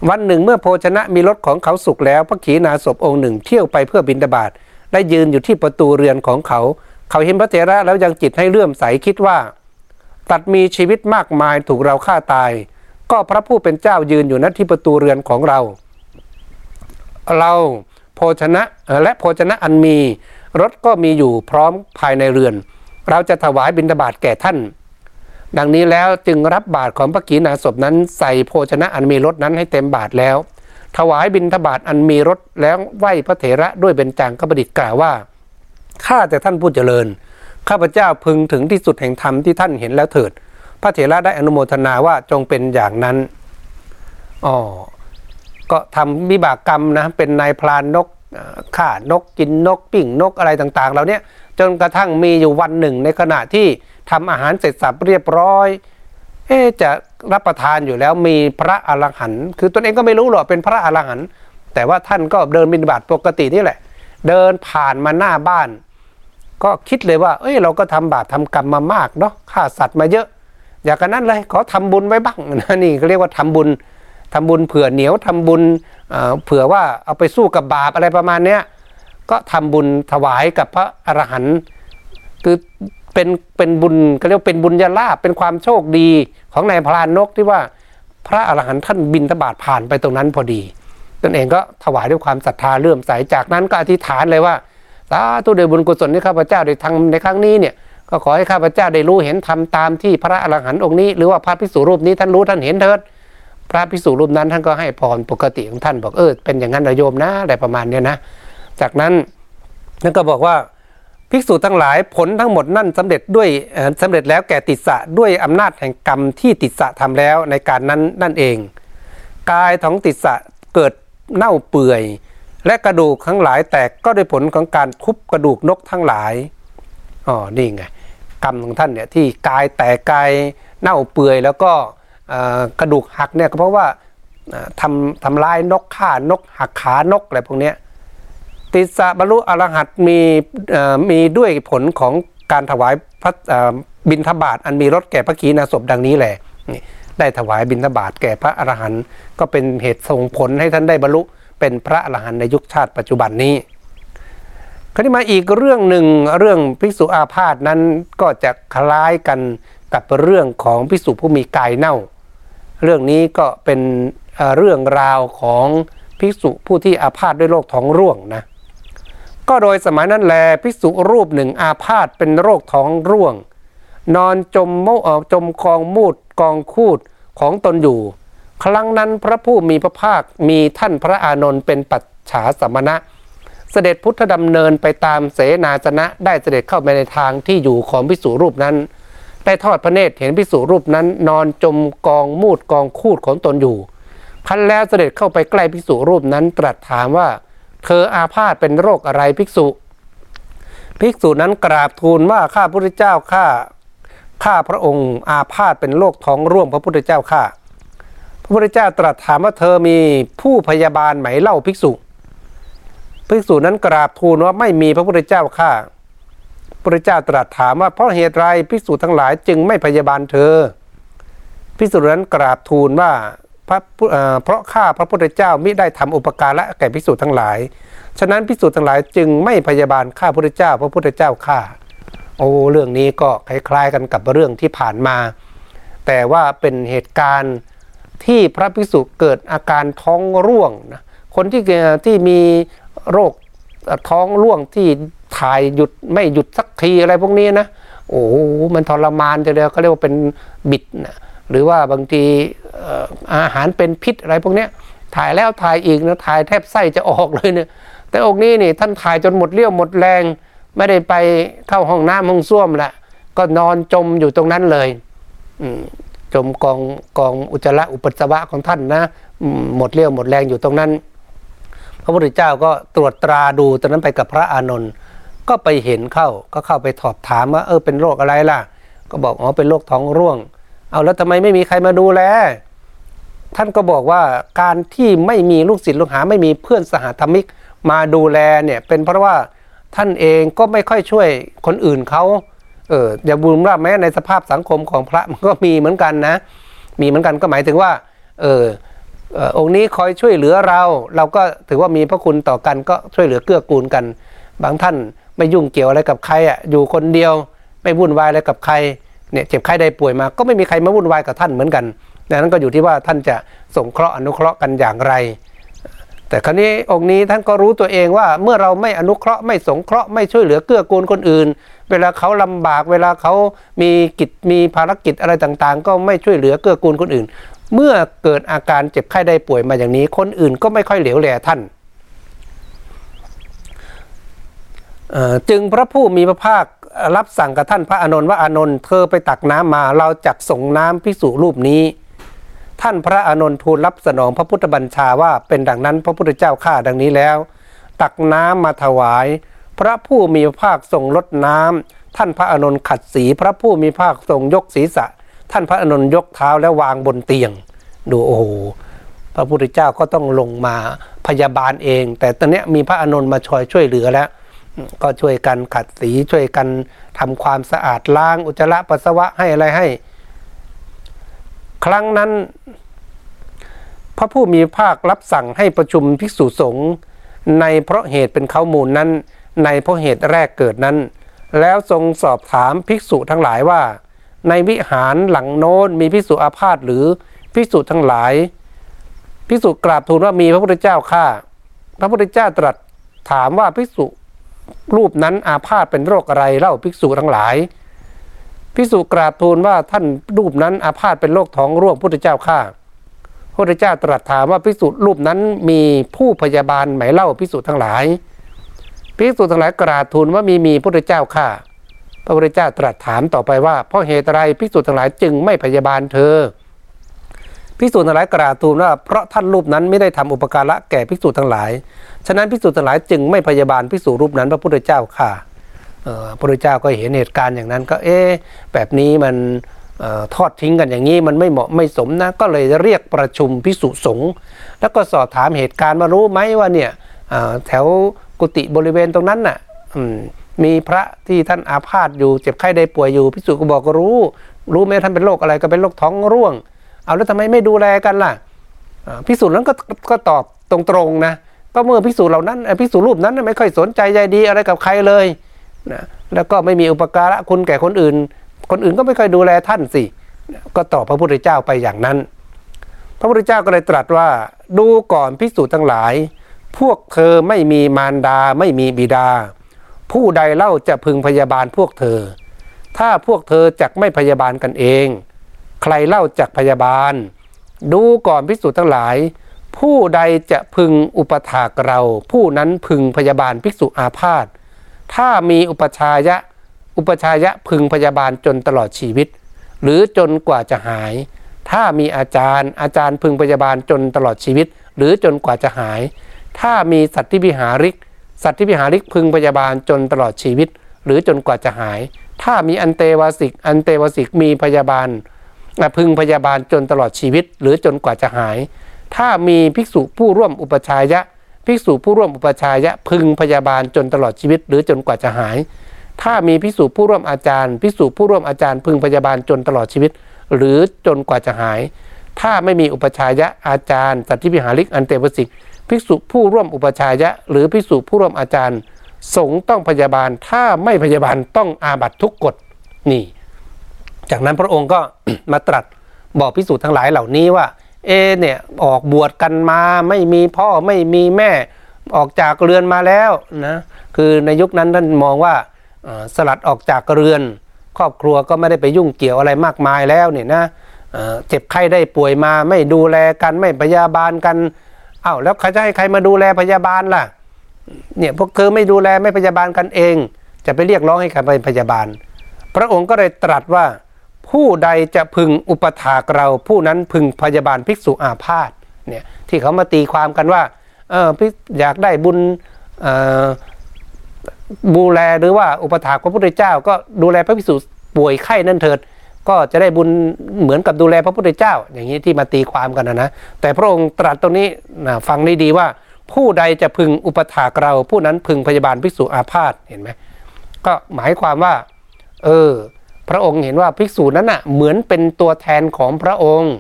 วันหนึ่งเมื่อโภชนะมีรถของเขาสุกแล้วพระขีณาสพองค์หนึ่งเที่ยวไปเพื่อบินดาบาดได้ยืนอยู่ที่ประตูเรือนของเขา เขาเห็นพระเถระแล้วยังจิตให้เลื่อมใสคิดว่า ตัดมีชีวิตมากมายถูกเราฆ่าตาย ก็พระผู้เป็นเจ้ายืนอยู่ณที่ประตูเรือนของเรา เราโภชนะและโภชนะอันมีรถก็มีอยู่พร้อมภายในเรือน เราจะถวายบิณฑบาตแก่ท่าน ดังนี้แล้วจึงรับบาตรของพระกีนาศพนั้นใส่โภชนะอันมีรถนั้นให้เต็มบาตรแล้ว ถวายบิณฑบาตอันมีรถแล้วไหว้พระเถระด้วยเบญจางกบดิษฐ์กล่าวว่าข้าแต่ท่านผู้เจริญ ข้าพเจ้าพึงถึงที่สุดแห่งธรรมที่ท่านเห็นแล้วเถิด พระเถระได้อนุโมทนาว่าจงเป็นอย่างนั้นอ๋อก็ทำวิบากกรรมนะเป็นนายพรานนกฆ่านกกินนก ปิ้งนกอะไรต่างๆเราเนี้ย จนกระทั่งมีอยู่วันหนึ่ง ในขณะที่ทำอาหารเสร็จสับเรียบร้อย เอ๊จะรับประทานอยู่แล้วมีพระอรหันต์คือตนเองก็ไม่รู้หรอกเป็นพระอรหันต์แต่ว่าท่านก็เดินบิณฑบาตปกตินี่แหละ เดินผ่านมาหน้าบ้าน ก็คิดเลยว่า เอ้ยเราก็ทำบาปทำกรรมมามากเนาะฆ่าสัตว์มาเยอะ อยากกันนั้นเลยขอทำบุญไว้บ้างนะนี่เขาเรียกว่าทำบุญทำบุญเผื่อเหนียวทำบุญเผื่อว่าเอาไปสู้กับบาปอะไรประมาณเนี้ย ก็ทำบุญถวายกับพระอรหันต์คือเป็นเป็นบุญก็เรียกเป็นบุญญาลาภเป็นความโชคดีของนายพรานนกที่ว่าพระอรหันต์ท่านบินทบาทผ่านไปตรงนั้นพอดีตนเองก็ถวายด้วยความศรัทธาเลื่อมใสจากนั้นก็อธิษฐานเลยว่าสาธุเดชบุญกุศลที่ข้าพเจ้าได้ทำในครั้งนี้เนี่ยก็ขอให้ข้าพเจ้าได้รู้เห็นทำตามที่พระอรหันต์องค์นี้ หรือว่าพระภิกษุรูปนี้ท่านรู้ท่านเห็นเถิดพระภิกษุรูปนั้นท่านก็ให้พรปกติของท่านบอกเออเป็นอย่างนั้นระโยมนะอะไรประมาณเนี้นะ จากนั้นนั่นก็บอกว่าภิกษุทั้งหลายผลทั้งหมดนั่นสำเร็จด้วยสำเร็จแล้วแก่ติสะด้วยอำนาจแห่งกรรมที่ติสะทำแล้วในการนั้นนั่นเอง กายของติสะเกิดเน่าเปื่อย และกระดูกทั้งหลายแตกก็ด้วยผลของการทุบกระดูกนกทั้งหลายอ๋อนี่ไงกรรมของท่านเนี่ยที่กายแตกกายเน่าเปื่อยแล้วก็กระดูกหักเนี่ยก็เพราะว่าทำทำลายนกฆ่านกหักขานกอะไรพวกนี้ ติสะบรรลุอรหัตมีมีด้วยผลของการถวายพระบิณฑบาตอันมีรสแก่พระกีนาศพดังนี้แหละได้ถวายบิณฑบาตแก่พระอรหันต์ก็เป็นเหตุส่งผลให้ท่านได้บรรลุเป็นพระอรหันต์ในยุคชาติปัจจุบันนี้คราวนี้มาอีกเรื่องหนึ่งเรื่องภิกษุอาพาธนั้นก็จะคล้ายกันกับเรื่องของภิกษุผู้มีกายเน่า เรื่องนี้ก็เป็นเรื่องราวของภิกษุผู้ที่อาพาธด้วยโรคท้องร่วงนะ ก็โดยสมัยนั้นแลภิกษุรูปหนึ่งอาพาธเป็นโรคท้องร่วง นอนจมโมเออจมกองมูดกองคูดของตนอยู่ ครั้งนั้นพระผู้มีพระภาคมีท่านพระอานนท์เป็นปัจฉาสมณะ เสด็จพุทธดำเนินไปตามเสนาสนะได้เสด็จเข้าไปในทางที่อยู่ของพิสูรูปนั้นได้ทอดพระเนตรเห็นพิสูรูปนั้น นอนจมกองมูดกองคูดของตนอยู่คันแล้วเสด็จเข้าไปใกล้ภิกษุรูปนั้นตรัสถามว่า เธออาพาธเป็นโรคอะไรภิกษุ ภิกษุนั้นกราบทูลว่าข้าพระพุทธเจ้าข้าข้าพระองค์อาพาธเป็นโรคท้องร่วงพระพุทธเจ้าข้าพระพุทธเจ้าตรัสถามว่าเธอมีผู้พยาบาลไหมเล่าภิกษุ ภิกษุนั้นกราบทูลว่าไม่มีพระพุทธเจ้าข้าพระพุทธเจ้าตรัสถามว่าเพราะเหตุไรภิกษุทั้งหลายจึงไม่พยาบาลเธอภิกษุนั้นกราบทูลว่า พระเพราะข้าพระพุทธเจ้ามิได้ทำอุปการะแก่ภิกษุทั้งหลาย ฉะนั้นภิกษุทั้งหลายจึงไม่พยาบาลข้าพระพุทธเจ้า พระพุทธเจ้าข้าโอ้เรื่องนี้ก็คล้ายๆกันกับเรื่องที่ผ่านมา แต่ว่าเป็นเหตุการณ์ที่พระภิกษุเกิดอาการท้องร่วงนะคนที่ที่มีโรคท้องร่วงที่ถ่ายหยุดไม่หยุดสักทีอะไรพวกนี้นะโอ้มันทรมานจะเดียวเขาเรียกว่าเป็นบิดนะ หรือว่าบางทีอาหารเป็นพิษอะไรพวกนี้ถ่ายแล้วถ่ายอีกนะถ่ายแทบไส้จะออกเลยเนี่ยแต่องค์นี้นี่ท่านถ่ายจนหมดเรี่ยวหมดแรง ไม่ได้ไปเข้าห้องน้ำห้องส้วมละก็นอนจมอยู่ตรงนั้นเลยจมกองกองอุจจาระอุปสวะของท่านนะหมดเรี่ยวหมดแรงอยู่ตรงนั้น พระพุทธเจ้าก็ตรวจตราดูตอนนั้นไปกับพระอานนท์ก็ไปเห็นเข้าก็เข้าไปสอบถามว่าเออเป็นโรคอะไรล่ะ ก็บอกอ๋อเป็นโรคท้องร่วง เอาแล้วทำไมไม่มีใครมาดูแล ท่านก็บอกว่าการที่ไม่มีลูกศิษย์ลูกหาไม่มีเพื่อนสหธรรมิกมาดูแลเนี่ยเป็นเพราะว่าท่านเองก็ไม่ค่อยช่วยคนอื่นเขาเอออย่าบูมว่าแม้ในสภาพสังคมของพระมันก็มีเหมือนกันนะ มีเหมือนกันก็หมายถึงว่าเออเออองค์นี้คอยช่วยเหลือเรา เราก็ถือว่ามีพระคุณต่อกันก็ช่วยเหลือเกื้อกูลกัน บางท่านไม่ยุ่งเกี่ยวอะไรกับใครอะอยู่คนเดียว ไม่วุ่นวายอะไรกับใคร เนี่ยเจ็บไข้ได้ป่วยมา ก็ไม่มีใครมาวุ่นวายกับท่านเหมือนกันดังนั้นก็อยู่ที่ว่าท่านจะสงเคราะห์อนุเคราะห์กันอย่างไร แต่ครั้นี้องค์นี้ท่านก็รู้ตัวเองว่าเมื่อเราไม่อนุเคราะห์ไม่สงเคราะห์ไม่ช่วยเหลือเกื้อกูลคนอื่น เวลาเขาลำบากเวลาเขามีกิจมีภารกิจอะไรต่างๆ ก็ไม่ช่วยเหลือเกื้อกูลคนอื่น เมื่อเกิดอาการเจ็บไข้ได้ป่วยมาอย่างนี้ คนอื่นก็ไม่ค่อยเหลียวแลท่านจึงพระผู้มีพระภาค รับสั่งกับท่านพระอานนท์ว่าอานนท์เธอไปตักน้ำมาเราจักส่งน้ำพิสูรูปนี้ ท่านพระอานนท์ทูลรับสนองพระพุทธบัญชาว่าเป็นดังนั้นพระพุทธเจ้าข้าดังนี้แล้ว ตักน้ำมาถวาย พระผู้มีพระภาคทรงลดน้ำท่านพระอานนท์ขัดสีพระผู้มีพระภาคทรงยกศีรษะ ท่านพระอานนท์ยกเท้าแล้ววางบนเตียง ดูโอ้โหพระพุทธเจ้าก็ต้องลงมาพยาบาลเอง แต่ตอนนี้มีพระอานนท์มาช่วยช่วยเหลือแล้ว ก็ช่วยกันขัดสีช่วยกันทำความสะอาดล้างอุจจาระปัสสาวะให้อะไรให้ ครั้งนั้น พระผู้มีภาครับสั่งให้ประชุมภิกษุสงฆ์ในเพราะเหตุเป็นข้ามูลนั้น ในเพราะเหตุแรกเกิดนั้น แล้วทรงสอบถามภิกษุทั้งหลายว่า ในวิหารหลังโน้นมีภิกษุอาพาธหรือภิกษุทั้งหลายภิกษุกราบทูลว่ามีพระพุทธเจ้าข้าพระพุทธเจ้าตรัสถามว่าภิกษุ รูปนั้นอาพาธเป็นโรคอะไรเล่าภิกษุทั้งหลาย ภิกษุกราบทูลว่าท่านรูปนั้นอาพาธเป็นโรคท้องร่วงพุทธเจ้าข้าพระพุทธเจ้าตรัสถามว่าภิกษุรูปนั้นมีผู้พยาบาลไหมเล่าภิกษุทั้งหลายภิกษุทั้งหลายกราบทูลว่ามีมีพุทธเจ้าข้าพระพุทธเจ้าตรัสถามต่อไปว่าเพราะเหตุไรภิกษุทั้งหลายจึงไม่พยาบาลเธอภิกษุทั้งหลายกราบทูลว่าเพราะท่านรูปนั้นไม่ได้ทำอุปการะแก่ภิกษุทั้งหลาย ฉะนั้นภิกษุทั้งหลายจึงไม่พยาบาลภิกษุรูปนั้นพระพุทธเจ้าค่ะพระพุทธเจ้าก็เห็นเหตุการณ์อย่างนั้นก็เอ๊ะแบบนี้มันออทอดทิ้งกันอย่างนี้มันไม่เหมาะไม่สมนะก็เลยเรียกประชุมภิกษุสงฆ์แล้วก็สอบถามเหตุการณ์มารู้ไหมว่าเนี่ยแถวกุฏิบริเวณตรงนั้นน่ะมีพระที่ท่านอาพาธอยู่เจ็บไข้ได้ป่วยอยู่ภิกษุก็บอกก็รู้ รู้ไหมท่านเป็นโรคอะไรก็เป็นโรคท้องร่วง เอาแล้วทำไมไม่ดูแลกันล่ะอ่าภิกษุนั้นก็ก็ตอบตรงๆนะ ก็เมื่อภิกษุเหล่านั้นเอ่อภิกษุรูปนั้นไม่ค่อยสนใจใยดีอะไรกับใครเลยนะแล้วก็ไม่มีอุปการะคุณแก่คนอื่น คนอื่นก็ไม่ค่อยดูแลท่านสิก็ตอบพระพุทธเจ้าไปอย่างนั้น พระพุทธเจ้าก็เลยตรัสว่าดูก่อนภิกษุทั้งหลาย พวกเธอไม่มีมารดาไม่มีบิดา ผู้ใดเล่าจะพึงพยาบาลพวกเธอ ถ้าพวกเธอจักไม่พยาบาลกันเอง ใครเล่าจักพยาบาล ดูก่อนพิสูจน์ทั้งหลาย ผู้ใดจะพึงอุปถากเรา ผู้นั้นพึงพยาบาลภิกษุอาพาธถ้ามีอุปชายะอุปชายะพึงพยาบาลจนตลอดชีวิต หรือจนกว่าจะหาย ถ้ามีอาจารย์ อาจารย์พึงพยาบาลจนตลอดชีวิต หรือจนกว่าจะหาย ถ้ามีสัตว์ที่วิหาริก สัตว์ที่วิหาริกพึงพยาบาลจนตลอดชีวิต หรือจนกว่าจะหาย ถ้ามีอันเตวาสิก อันเตวาสิกมีพยาบาลพึงพยาบาลจนตลอดชีวิต หรือจนกว่าจะหาย ถ้ามีภิกษุผู้ร่วมอุปชายะ ภิกษุผู้ร่วมอุปชายะ พึงพยาบาลจนตลอดชีวิต หรือจนกว่าจะหาย ถ้ามีภิกษุผู้ร่วมอาจารย์ ภิกษุผู้ร่วมอาจารย์ พึงพยาบาลจนตลอดชีวิต หรือจนกว่าจะหาย ถ้าไม่มีอุปชายะอาจารย์ สัตธิวิหาริกอันเตวสิกภิกษุผู้ร่วมอุปชายะ หรือภิกษุผู้ร่วมอาจารย์ สงต้องพยาบาลถ้าไม่พยาบาลต้องอาบัตทุกกฎนี่ จากนั้นพระองค์ก็มาตรัสบอกพิสูจน์ทั้งหลายเหล่านี้ว่า เอเนี่ยออกบวชกันมาไม่มีพ่อไม่มีแม่ออกจากเรือนมาแล้วนะคือในยุคนั้นท่านมองว่าสลัดออกจากเรือน ครอบครัวก็ไม่ได้ไปยุ่งเกี่ยวอะไรมากมายแล้วเนี่ยนะเจ็บไข้ได้ป่วยมาไม่ดูแลกันไม่พยาบาลกันอ้าวแล้วใครจะให้ใครมาดูแลพยาบาลล่ะเนี่ยพวกเธอไม่ดูแลไม่พยาบาลกันเอง จะไปเรียกร้องให้ใครเป็นพยาบาล พระองค์ก็เลยตรัสว่า ผู้ใดจะพึงอุปถากเราผู้นั้นพึงพยาบาลภิกษุอาพาธเนี่ยที่เขามาตีความกันว่าเอออยากได้บุญบูแลหรือว่าอุปถากพระพุทธเจ้า ก็ดูแลพระภิกษุป่วยไข้นั่นเถิด ก็จะได้บุญเหมือนกับดูแลพระพุทธเจ้า อย่างนี้ที่มาตีความกันนะนะแต่พระองค์ตรัสตรงนี้นะฟังได้ดีว่า ผู้ใดจะพึงอุปถากเรา ผู้นั้นพึงพยาบาลภิกษุอาพาธเห็นไหมก็หมายความว่า เออ พระองค์เห็นว่าภิกษุนั้นน่ะเหมือนเป็นตัวแทนของพระองค์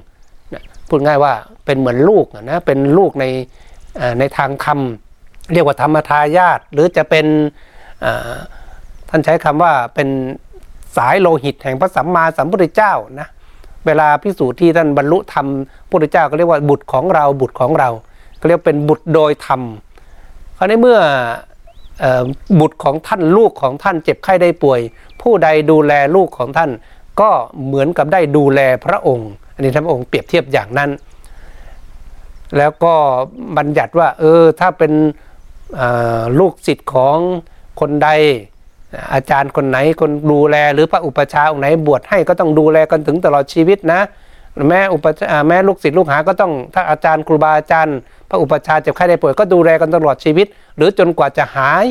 พูดง่ายว่าเป็นเหมือนลูกนะเป็นลูกในในทางธรรม เรียกว่าธรรมทายาทหรือจะเป็นท่านใช้คำว่าเป็นสายโลหิตแห่งพระสัมมาสัมพุทธเจ้านะเวลาพิสูจน์ที่ท่านบรรลุธรรมพระพุทธเจ้าก็เรียกว่าบุตรของเราบุตรของเราก็เรียกเป็นบุตรโดยธรรมคราวนี้เมื่อ บุตรของท่านลูกของท่านเจ็บไข้ได้ป่วย ผู้ใดดูแลลูกของท่าน ก็เหมือนกับได้ดูแลพระองค์ อันนี้ท่านพระองค์เปรียบเทียบอย่างนั้น แล้วก็บัญญัติว่า เออถ้าเป็นลูกศิษย์ของคนใด อาจารย์คนไหนคนดูแล หรือพระอุปชาองค์ไหนบวชให้ก็ต้องดูแลกันถึงตลอดชีวิตนะ แม่อุปชาแม่ลูกศิษย์ลูกหา ก็ต้องถ้าอาจารย์ครูบาอาจารย์ พระอุปชาเจ็บไข้ได้ป่วยก็ดูแลกันตลอดชีวิต หรือจนกว่าจะหาย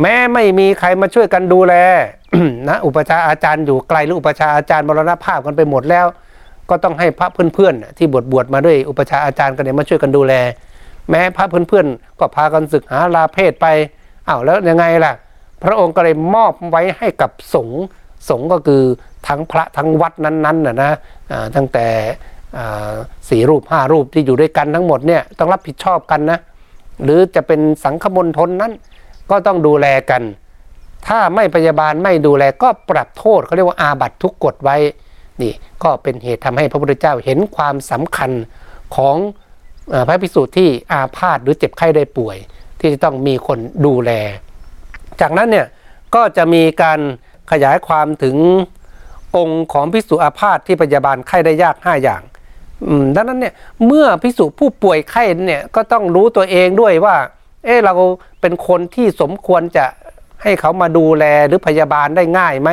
แม้ไม่มีใครมาช่วยกันดูแลนะอุปชาอาจารย์อยู่ไกลหรืออุปชาอาจารย์มรณภาพกันไปหมดแล้ว ก็ต้องให้พระเพื่อนๆที่บวชบวชมาด้วยอุปชาอาจารย์กันเนี่ยมาช่วยกันดูแล แม้พระเพื่อนๆก็พากันศึกหาลาเพศไปอ้าวแล้วยังไงล่ะ พระองค์ก็เลยมอบไว้ให้กับสงฆ์ สงฆ์ก็คือทั้งพระทั้งวัดนั้นๆนะนะตั้งแต่สี่รูปห้ารูปที่อยู่ด้วยกันทั้งหมดเนี่ยต้องรับผิดชอบกันนะหรือจะเป็นสังฆมณฑลนั้น ก็ต้องดูแลกัน ถ้าไม่พยาบาลไม่ดูแลก็ปรับโทษเขาเรียกว่าอาบัตทุกกฎไว้นี่ก็เป็นเหตุทำให้พระพุทธเจ้าเห็นความสำคัญของอพระภิกษุที่อาพาธหรือเจ็บไข้ได้ป่วย ที่จะต้องมีคนดูแล จากนั้นเนี่ยก็จะมีการ ขยายความถึงองค์ของภิกษุอาพาธที่พยาบาลไข้ได้ยาก 5 อย่างดังนั้นเนี่ยเมื่อภิกษุผู้ป่วยไข้เนี่ยก็ต้องรู้ตัวเองด้วยว่า เออเราเป็นคนที่สมควรจะให้เขามาดูแลหรือพยาบาลได้ง่ายไหม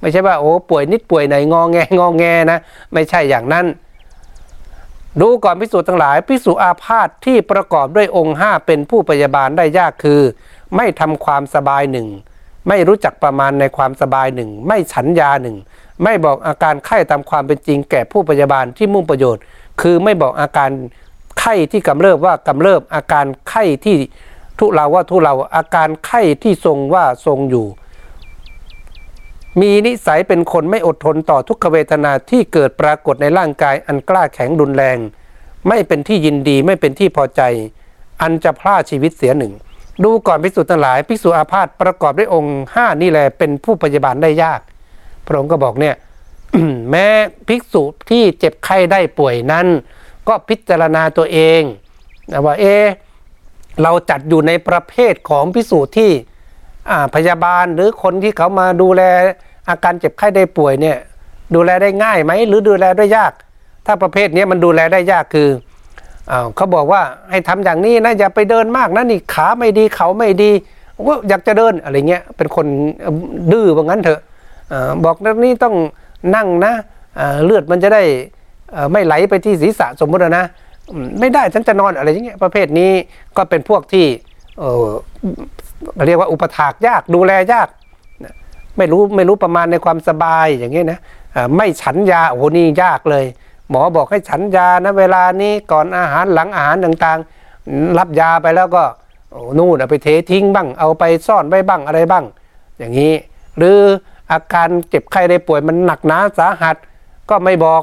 ไม่ใช่ว่าโอ้ป่วยนิดป่วยหน่อยงอแงงอแงนะ ไม่ใช่อย่างนั้น ดูก่อนพิสูจน์ทั้งหลายพิสูจอาพาธที่ประกอบด้วยองค์ 5 เป็นผู้พยาบาลได้ยากคือ ไม่ทำความสบายหนึ่ง ไม่รู้จักประมาณในความสบายหนึ่ง ไม่ฉันยาหนึ่ง ไม่บอกอาการไข้ตามความเป็นจริงแก่ผู้พยาบาลที่มุ่งประโยชน์ คือไม่บอกอาการไข้ที่กำเริบว่ากำเริบอาการไข้ที่ทุเลาว่าทุเลาอาการไข้ที่ทรงว่าทรงอยู่ มีนิสัยเป็นคนไม่อดทนต่อทุกขเวทนาที่เกิดปรากฏในร่างกายอันกล้าแข็งรุนแรง ไม่เป็นที่ยินดีไม่เป็นที่พอใจ อันจะพลาดชีวิตเสียหนึ่ง ดูก่อนภิกษุทั้งหลายภิกษุอาพาธประกอบด้วยองค์ห้านี่แหละเป็นผู้พยาบาลได้ยาก พระองค์ก็บอกเนี่ยแม้ภิกษุที่เจ็บไข้ได้ป่วยนั้น ก็พิจารณาตัวเองนะว่าเอเราจัดอยู่ในประเภทของภิกษุที่พยาบาลหรือคนที่เขามาดูแลอาการเจ็บไข้ได้ป่วยเนี่ยดูแลได้ง่ายไหมหรือดูแลได้ยาก ถ้าประเภทนี้มันดูแลได้ยากคือ อ่าเขาบอกว่าให้ทำอย่างนี้นะอย่าไปเดินมากนะนี่ขาไม่ดีเขาไม่ดีว่าอยากจะเดินอะไรเงี้ยเป็นคนดื้อว่างั้นเถอะบอกนี้ต้องนั่งนะเลือดมันจะได้ไม่ไหลไปที่ศีรษะสมมตินะไม่ได้ฉันจะนอนอะไรอย่างเงี้ยประเภทนี้ก็เป็นพวกที่เรียกว่าอุปถากยากดูแลยากไม่รู้ไม่รู้ประมาณในความสบายอย่างเงี้ยนะไม่ฉันยาโอ้โหนี่ยากเลย หมอบอกให้ฉันยานะเวลานี้ก่อนอาหารหลังอาหารต่างๆ รับยาไปแล้วก็นู่นเอาไปเททิ้งบ้าง เอาไปซ่อนไว้บ้างอะไรบ้าง อย่างนี้ หรืออาการเจ็บไข้ได้ป่วยมันหนักหนาสาหัสก็ไม่บอก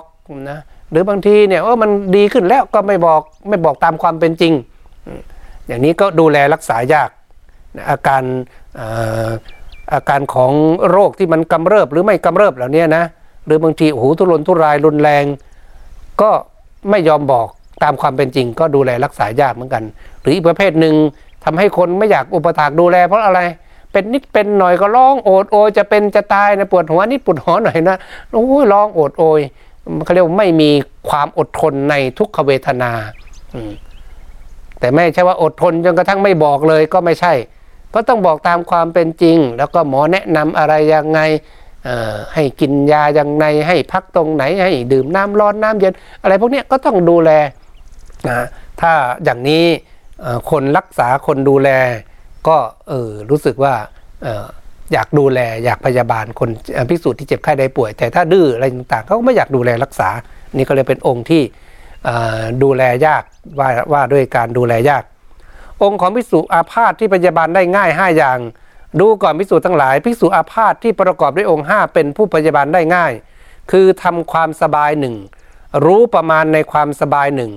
นะหรือบางทีเนี่ยเออมันดีขึ้นแล้วก็ไม่บอกไม่บอกตามความเป็นจริง อย่างนี้ก็ดูแลรักษายากอาการอาการของโรคที่มันกำเริบหรือไม่กำเริบเหล่านี้นะหรือบางทีโอ้โหทุรนทุรายรุนแรง ก็ไม่ยอมบอกตามความเป็นจริง ก็ดูแลรักษายากเหมือนกัน หรืออีกประเภทหนึ่งทำให้คนไม่อยากอุปถากดูแล เพราะอะไรเป็นนิดเป็นหน่อยก็ร้องโอดโอยจะเป็นจะตายนะปวดหัวนิดปวดหัวหน่อยนะโอ้ยร้องโอดโอยเขาเรียกว่าไม่มีความอดทนในทุกขเวทนาแต่ไม่ใช่ว่าอดทนจนกระทั่งไม่บอกเลยก็ไม่ใช่ ก็ต้องบอกตามความเป็นจริง แล้วก็หมอแนะนำอะไรยังไง ให้กินยาอยังไงให้พักตรงไหนให้ดื่มน้ำร้อนน้ำเย็น อะไรพวกนี้ก็ต้องดูแลนะถ้าอย่างนี้คนรักษาคนดูแล ก็เออรู้สึกว่าอยากดูแลอยากพยาบาลคนพิสูจน์ที่เจ็บไข้ได้ป่วย แต่ถ้าดื้ออะไรต่างๆเขาก็ไม่อยากดูแลรักษา นี่ก็เลยเป็นองค์ที่ดูแลยากว่าว่าด้วยการดูแลยาก องค์ของพิสุอาพาธที่พยาบาลได้ง่าย 5 อย่าง ดูก่อนพิสุทั้งหลายพิสุอาพาธที่ประกอบด้วยองค์ 5 เป็นผู้พยาบาลได้ง่าย คือทำความสบายหนึ่งรู้ประมาณในความสบายหนึ่ง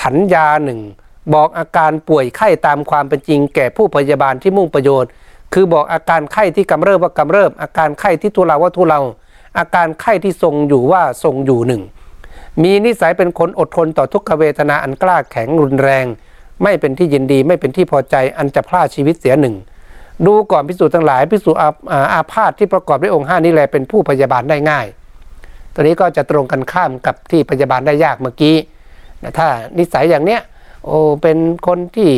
ฉันยาหนึ่งบอกอาการป่วยไข้ตามความเป็นจริง แก่ผู้พยาบาลที่มุ่งประโยชน์ คือบอกอาการไข้ที่กำเริบว่ากำเริบ อาการไข้ที่ทุเลาว่าทุเลาอาการไข้ที่ทรงอยู่ว่าทรงอยู่หนึ่งมีนิสัยเป็นคนอดทนต่อทุกขเวทนาอันกล้าแข็งรุนแรง ไม่เป็นที่ยินดีไม่เป็นที่พอใจอันจะพลาดชีวิตเสียหนึ่ง ดูก่อนพิสูจน์ทั้งหลายพิสูจน์อาอาพาธที่ประกอบด้วยองค์ห้านี้แหละเป็นผู้พยาบาลได้ง่าย ตัวนี้ก็จะตรงกันข้ามกับที่พยาบาลได้ยากเมื่อกี้นะถ้านิสัยอย่างเนี้ยโอ้เป็นคนที่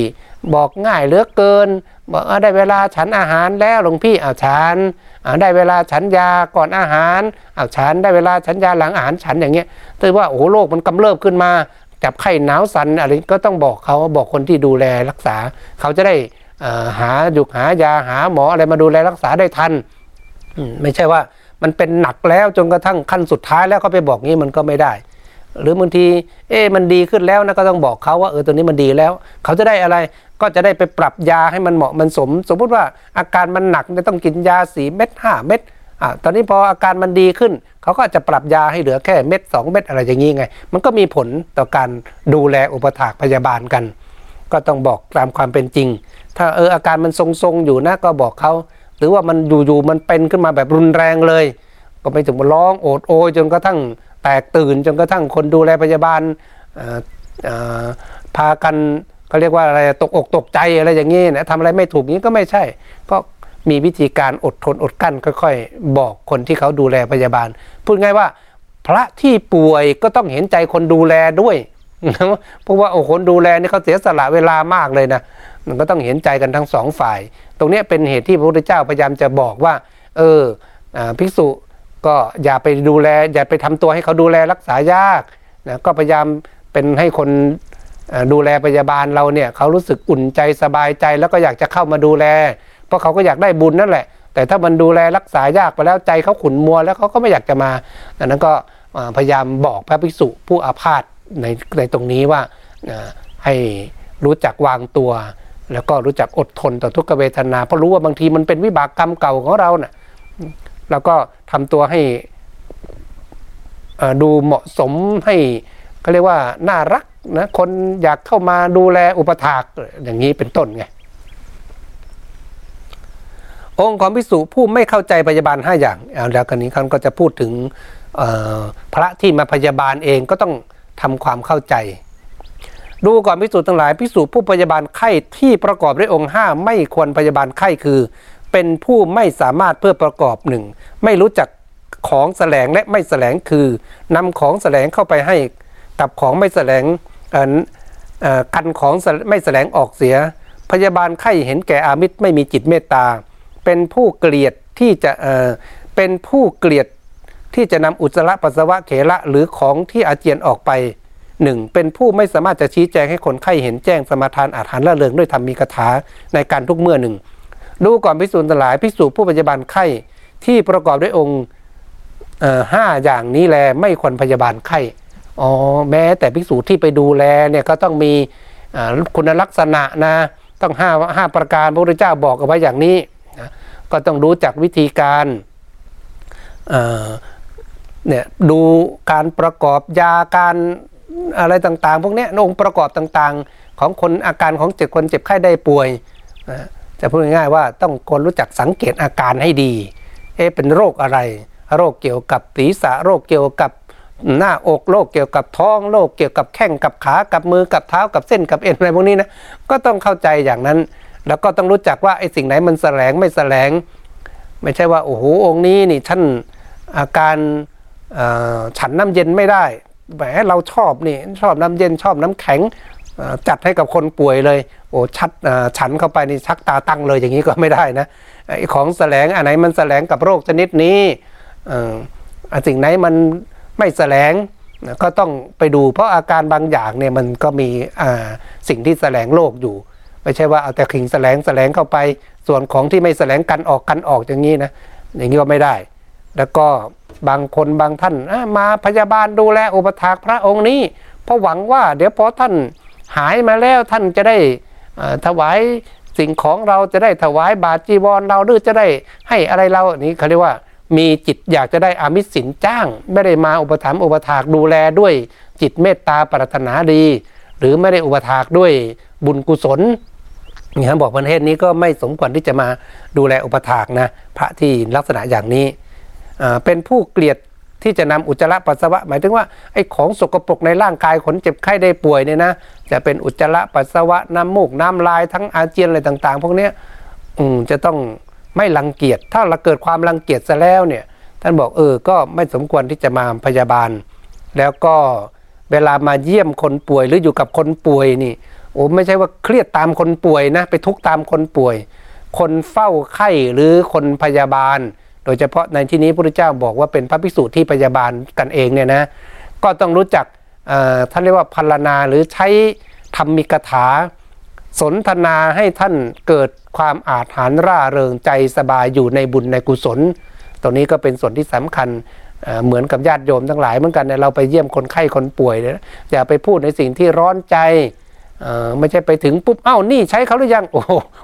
บอกง่ายเหลือเกิน บอกเอได้เวลาฉันอาหารแล้วหลวงพี่เอาฉันได้เวลาฉันยาก่อนอาหารเอาฉันได้เวลาฉันยาหลังอาหารฉันอย่างเงี้ยถือว่าโอ้โรคมันกำเริบขึ้นมา จับไข้หนาวสันอะไรก็ต้องบอกเขาบอกคนที่ดูแลรักษา เขาจะได้ หาหยุกหายาหาหมออะไรมาดูแลรักษาได้ทัน ไม่ใช่ว่ามันเป็นหนักแล้วจนกระทั่งขั้นสุดท้ายแล้วเขาไปบอกงี้มันก็ไม่ได้ หรือบางทีเอ๊มันดีขึ้นแล้วนะก็ต้องบอกเขาว่าเออตัวนี้มันดีแล้ว เขาจะได้อะไรก็จะได้ไปปรับยาให้มันเหมาะมันสม สมมุติว่าอาการมันหนักเนี่ยต้องกินยาสีเม็ดห้าเม็ดอ่าตอนนี้พออาการมันดีขึ้น เขาก็จะปรับยาให้เหลือแค่เม็ดสองเม็ดอะไรอย่างนี้ไง มันก็มีผลต่อการดูแลอุปถากพยาบาลกัน ก็ต้องบอกตามความเป็นจริง ถ้าเอออาการมันทรงๆอยู่นะก็บอกเขา หรือว่ามันอยู่ๆมันเป็นขึ้นมาแบบรุนแรงเลย ก็ไม่ถึงมาร้องโอดโอยจนกระทั่งแตกตื่นจนกระทั่งคนดูแลพยาบาลพากันเขาเรียกว่าอะไรตกอกตกใจอะไรอย่างนี้นะทำอะไรไม่ถูกนี้ก็ไม่ใช่ ก็มีวิธีการอดทนอดกั้นค่อย ๆ บอกคนที่เขาดูแลพยาบาล พูดง่ายว่า พระที่ป่วยก็ต้องเห็นใจคนดูแลด้วย เพราะว่าโอ้คนดูแลนี่เขาเสียสละเวลามากเลยนะมันก็ต้องเห็นใจกันทั้งสองฝ่าย ตรงนี้เป็นเหตุที่พระพุทธเจ้าพยายามจะบอกว่า เอออภิกษุก็อย่าไปดูแล อย่าไปทำตัวให้เขาดูแลรักษายากนะก็พยายามเป็นให้คนดูแลพยาบาลเราเนี่ยเขารู้สึกอุ่นใจสบายใจแล้วก็อยากจะเข้ามาดูแล เพราะเขาก็อยากได้บุญนั่นแหละ แต่ถ้ามันดูแลรักษายากไปแล้วใจเขาขุ่นมัวแล้วเขาก็ไม่อยากจะมาดังนั้นก็พยายามบอกพระภิกษุผู้อาพาธ ในในตรงนี้ว่าให้รู้จักวางตัว แล้วก็รู้จักอดทนต่อทุกขเวทนา เพราะรู้ว่าบางทีมันเป็นวิบากกรรมเก่าของเราน่ะแล้วก็ทำตัวให้ดูเหมาะสมให้เขาเรียกว่าน่ารักนะคนอยากเข้ามาดูแลอุปถากอย่างนี้เป็นต้นไงองค์ของพิสุผู้ไม่เข้าใจพยาบาลห้าอย่างแล้วกันนี้ท่านก็จะพูดถึงพระที่มาพยาบาลเองก็ต้อง ทำความเข้าใจ ดูก่อนพิสูจน์ทั้งหลายพิสูจน์ผู้พยาบาลไข้ที่ประกอบด้วยองค์ห้าไม่ควรพยาบาลไข้คือ เป็นผู้ไม่สามารถเพื่อประกอบหนึ่งไม่รู้จักของแสลงและไม่แสลงคือนำของแสลงเข้าไปให้กับของไม่แสลงกันของไม่แสลงออกเสีย พยาบาลไข้เห็นแก่อามิตรไม่มีจิตเมตตา เป็นผู้เกลียดที่จะเเป็นผู้เกลียด ที่จะนำอุจจาระปัสสาวะเขละหรือของที่อาเจียนออกไปหนึ่งเป็นผู้ไม่สามารถจะชี้แจงให้คนไข้เห็นแจ้งสมาทานอาหารละเริงด้วยธรรมมีคาถาในการทุกเมื่อหนึ่งดูก่อนพิสูจน์หลายพิสูจน์ผู้ปฏิบัติไข้ที่ประกอบด้วยองค์ห้าอย่างนี้แลไม่ควรพยาบาลไข้อ๋อแม้แต่ภิกษุที่ไปดูแลเนี่ยก็ต้องมีคุณลักษณะนะต้องห้าห้าประการพระพุทธเจ้าบอกเอาไว้อย่างนี้นะก็ต้องรู้จักวิธีการ เนี่ยดูการประกอบยาการอะไรต่างๆ พวกนี้องค์ประกอบต่างๆ ของคนอาการของเจ็บคนเจ็บไข้ได้ป่วยนะจะพูดง่ายๆว่าต้องคนรู้จักสังเกตอาการให้ดี เอ๊ะเป็นโรคอะไร โรคเกี่ยวกับศีรษะโรคเกี่ยวกับหน้าอกโรคเกี่ยวกับท้องโรคเกี่ยวกับแข้งกับขากับมือกับเท้ากับเส้นกับเอ็นอะไรพวกนี้นะก็ต้องเข้าใจอย่างนั้น แล้วก็ต้องรู้จักว่าไอ้สิ่งไหนมันแสลงไม่แสลง ไม่ใช่ว่าโอ้โหองค์นี้นี่ท่านอาการ ฉันน้ำเย็นไม่ได้แหมเราชอบนี่ชอบน้ำเย็นชอบน้ำแข็งจัดให้กับคนป่วยเลย โอ้ชัดฉันเข้าไปนี่ชักตาตั้งเลยอย่างนี้ก็ไม่ได้นะไอของแสลงอันไหนมันแสลงกับโรคชนิดนี้อสิ่งไหนมันไม่แสลงก็ต้องไปดูเพราะอาการบางอย่างเนี่ยมันก็มีสิ่งที่แสลงโรคอยู่ ไม่ใช่ว่าเอาแต่ขิงแสลงแสลงเข้าไป ส่วนของที่ไม่แสลงกันออกกันออกอย่างนี้นะอย่างนี้ก็ไม่ได้ แล้วก็ บางคนบางท่านมาพยาบาลดูแลอุปถากพระองค์นี้เพราะหวังว่า เดี๋ยวพอท่านหายมาแล้วท่านจะได้ถวายสิ่งของเราจะได้ถวายบาตรจีวรเราหรือจะได้ให้อะไรเราอันนี้เขาเรียกว่า มีจิตอยากจะได้อามิสสินจ้าง ไม่ได้มาอุปถัมภ์อุปถากดูแลด้วยจิตเมตตาปรารถนาดี หรือไม่ได้อุปถากด้วยบุญกุศลนี่ครับอกประเทศนี้ก็ไม่สมควรที่จะมาดูแลอุปถากนะพระที่ลักษณะอย่างนี้ เป็นผู้เกลียดที่จะนำอุจจาระปัสสาวะ หมายถึงว่าไอ้ของสกปรกในร่างกายขนเจ็บไข้ได้ป่วยเนี่ยนะจะเป็นอุจจาระปัสสาวะน้ำมูกน้ำลายทั้งอาเจียนอะไรต่าง ๆ พวกนี้อืมจะต้องไม่รังเกียจถ้าเราเกิดความรังเกียจซะแล้วเนี่ยท่านบอกเออก็ไม่สมควรที่จะมาพยาบาล แล้วก็เวลามาเยี่ยมคนป่วยหรืออยู่กับคนป่วยนี่โอ้ไม่ใช่ว่าเครียดตามคนป่วยนะไปทุกตามคนป่วย คนเฝ้าไข้หรือคนพยาบาล โดยเฉพาะในที่นี้พระพุทธเจ้าบอกว่าเป็นพระภิกษุที่พยาบาลกันเองเนี่ยนะก็ต้องรู้จักท่านเรียกว่าพัลนาหรือใช้ธรรมิกถา สนทนาให้ท่านเกิดความอาถรรพ์ร่าเริงใจสบายอยู่ในบุญในกุศล ตรงนี้ก็เป็นส่วนที่สำคัญเหมือนกับญาติโยมทั้งหลายเหมือนกันเราไปเยี่ยมคนไข้คนป่วยนี่ยอย่าไปพูดในสิ่งที่ร้อนใจไม่ใช่ไปถึงปุ๊บเอ้านี่ใช้เขาหรือยังโอ้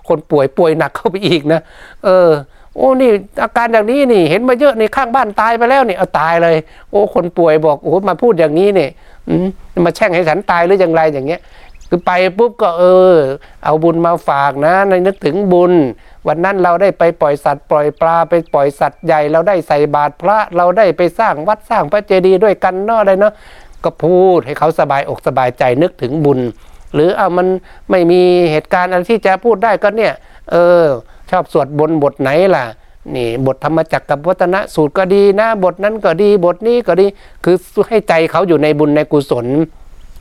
คนป่วยป่วยหนักเข้าไปอีกนะ เออ โอ้นี่อาการอย่างนี้นี่ เห็นมาเยอะในข้างบ้านตายไปแล้วนี่เอาตายเลย โอ้คนป่วยบอกโอ้มาพูดอย่างนี้นี่มาแช่งให้ฉันตายหรืออย่างไรอย่างเงี้ย คือไปปุ๊บก็เออ เอาบุญมาฝากนะ ในนึกถึงบุญ วันนั้นเราได้ไปปล่อยสัตว์ปล่อยปลาไปปล่อยสัตว์ใหญ่เราได้ใส่บาตรพระเราได้ไปสร้างวัดสร้างพระเจดีย์ด้วยกันเนาะอะไรเนาะก็พูดให้เขาสบายอกสบายใจนึกถึงบุญ หรือเอามันไม่มีเหตุการณ์อะไรที่จะพูดได้ก็เนี่ย เออ ชอบสวดบนบทไหนล่ะนี่บทธรรมจักรกับวัฒนะสูตรก็ดีนะบทนั้นก็ดีบทนี้ก็ดีคือให้ใจเขาอยู่ในบุญในกุศล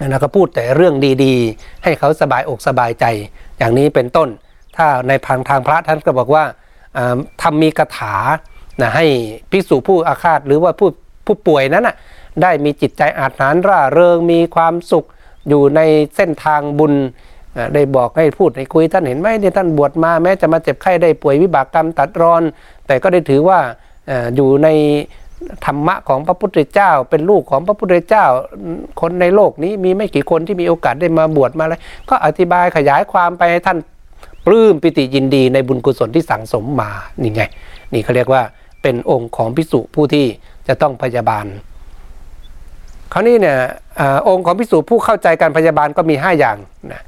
นะก็พูดแต่เรื่องดีๆ ให้เขาสบายอกสบายใจ อย่างนี้เป็นต้น ถ้าในพังทางพระท่านก็บอกว่าทำมีคาถานะให้ภิกษุผู้อาฆาตหรือว่าผู้ผู้ป่วยนั้นนะได้มีจิตใจอาถรรพ์ร่าเริงมีความสุขอยู่ในเส้นทางบุญ ได้บอกให้พูดให้คุยท่านเห็นไหมเนี่ท่านบวชมาแม้จะมาเจ็บไข้ได้ป่วยวิบากกรรมตัดรอน แต่ก็ได้ถือว่าอยู่ในธรรมะของพระพุทธเจ้า เป็นลูกของพระพุทธเจ้า คนในโลกนี้มีไม่กี่คนที่มีโอกาสได้มาบวชมาเลยก็อธิบายขยายความไปให้ท่านปลื้มปิติยินดีในบุญกุศลที่สั่งสมมานี่ไง นี่เขาเรียกว่าเป็นองค์ของพิสุผู้ที่จะต้องพยาบาลคราวนี้เนี่ยอองค์ของพิสุผู้เข้าใจการพยาบาลก็มี 5 อย่างนะ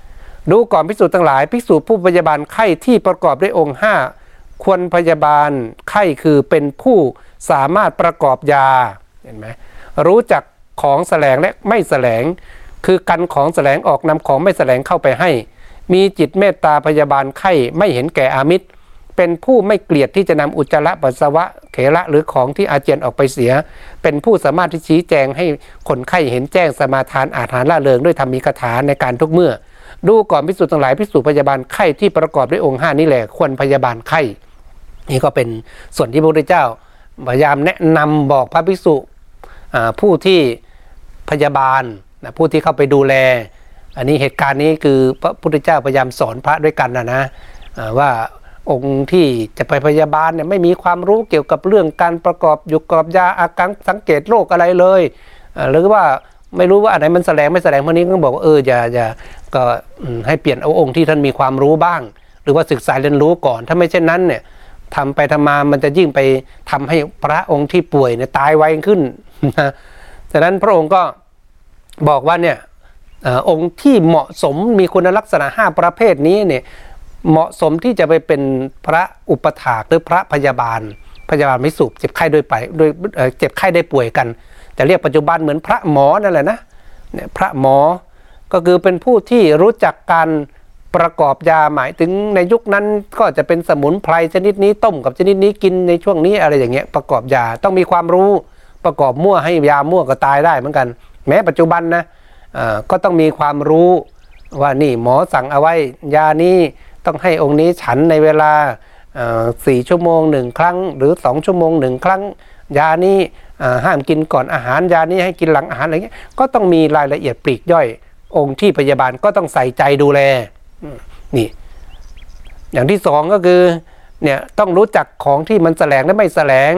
ดูก่อนพิสูจน์ทั้งหลายพิสูจน์ผู้พยาบาลไข้ที่ประกอบด้วยองค์ห้าควรพยาบาลไข้คือเป็นผู้สามารถประกอบยาเห็นไหมรู้จักของแสลงและไม่แสลง คือกันของแสลงออกนำของไม่แสลงเข้าไปให้ มีจิตเมตตาพยาบาลไข้ไม่เห็นแก่อามิตร เป็นผู้ไม่เกลียดที่จะนำอุจจาระปัสสาวะเขระหรือของที่อาเจียนออกไปเสีย เป็นผู้สามารถที่ชี้แจงให้คนไข้เห็นแจ้งสมาทานอาหารละเริงด้วยธรรมีคาถาในการทุกเมื่อ ดูก่อนพิสูจน์ทั้งหลายพิสูจน์พยาบาลไข้ที่ประกอบด้วยองค์ห้านี่แหละควรพยาบาลไข้นี่ก็เป็นส่วนที่พระพุทธเจ้าพยายามแนะนำบอกพระภิกษุผู้ที่พยาบาลผู้ที่เข้าไปดูแล อันนี้เหตุการณ์นี้คือพระพุทธเจ้าพยายามสอนพระด้วยกันนะนะว่าองค์ที่จะไปพยาบาลเนี่ยไม่มีความรู้เกี่ยวกับเรื่องการประกอบอยู่กับยาอาการสังเกตโรคอะไรเลย หรือว่า ไม่รู้ว่าอะไรมันแสดงไม่แสดงพวกนี้ก็บอกว่าเอออย่าอย่าก็ให้เปลี่ยนเอาองค์ที่ท่านมีความรู้บ้าง หรือว่าศึกษาเรียนรู้ก่อน ถ้าไม่เช่นนั้นเนี่ยทำไปทำมามันจะยิ่งไปทำให้พระองค์ที่ป่วยเนี่ยตายไวขึ้นนะฉะนั้นพระองค์ก็บอกว่าเนี่ยองค์ที่เหมาะสมมีคุณลักษณะ 5 ประเภทนี้เนี่ยเหมาะสมที่จะไปเป็นพระอุปถากหรือพระพยาบาล พยาบาลไม่สูบเจ็บไข้โดยไปโดยเจ็บไข้ได้ป่วยกัน แต่เรียกปัจจุบันเหมือนพระหมอนั่นแหละนะเนี่ยพระหมอก็คือเป็นผู้ที่รู้จักการประกอบยาหมายถึงในยุคนั้นก็จะเป็นสมุนไพรชนิดนี้ต้มกับชนิดนี้กินในช่วงนี้อะไรอย่างเงี้ยประกอบยาต้องมีความรู้ประกอบมั่วให้ยามั่วก็ตายได้เหมือนกัน แม้ปัจจุบันนะก็ต้องมีความรู้ว่านี่หมอสั่งเอาไว้ยานี้ต้องให้องค์นี้ฉันในเวลาสี่ชั่วโมงหนึ่งครั้ง หรือสองชั่วโมงหนึ่งครั้ง ยานี้ ห้ามกินก่อนอาหารยานี้ให้กินหลังอาหารอะไรเงี้ยก็ต้องมีรายละเอียดปลีกย่อย องค์ที่พยาบาลก็ต้องใส่ใจดูแลนี่อย่างที่สองก็คือเนี่ยต้องรู้จักของที่มันแสลงและไม่แสลง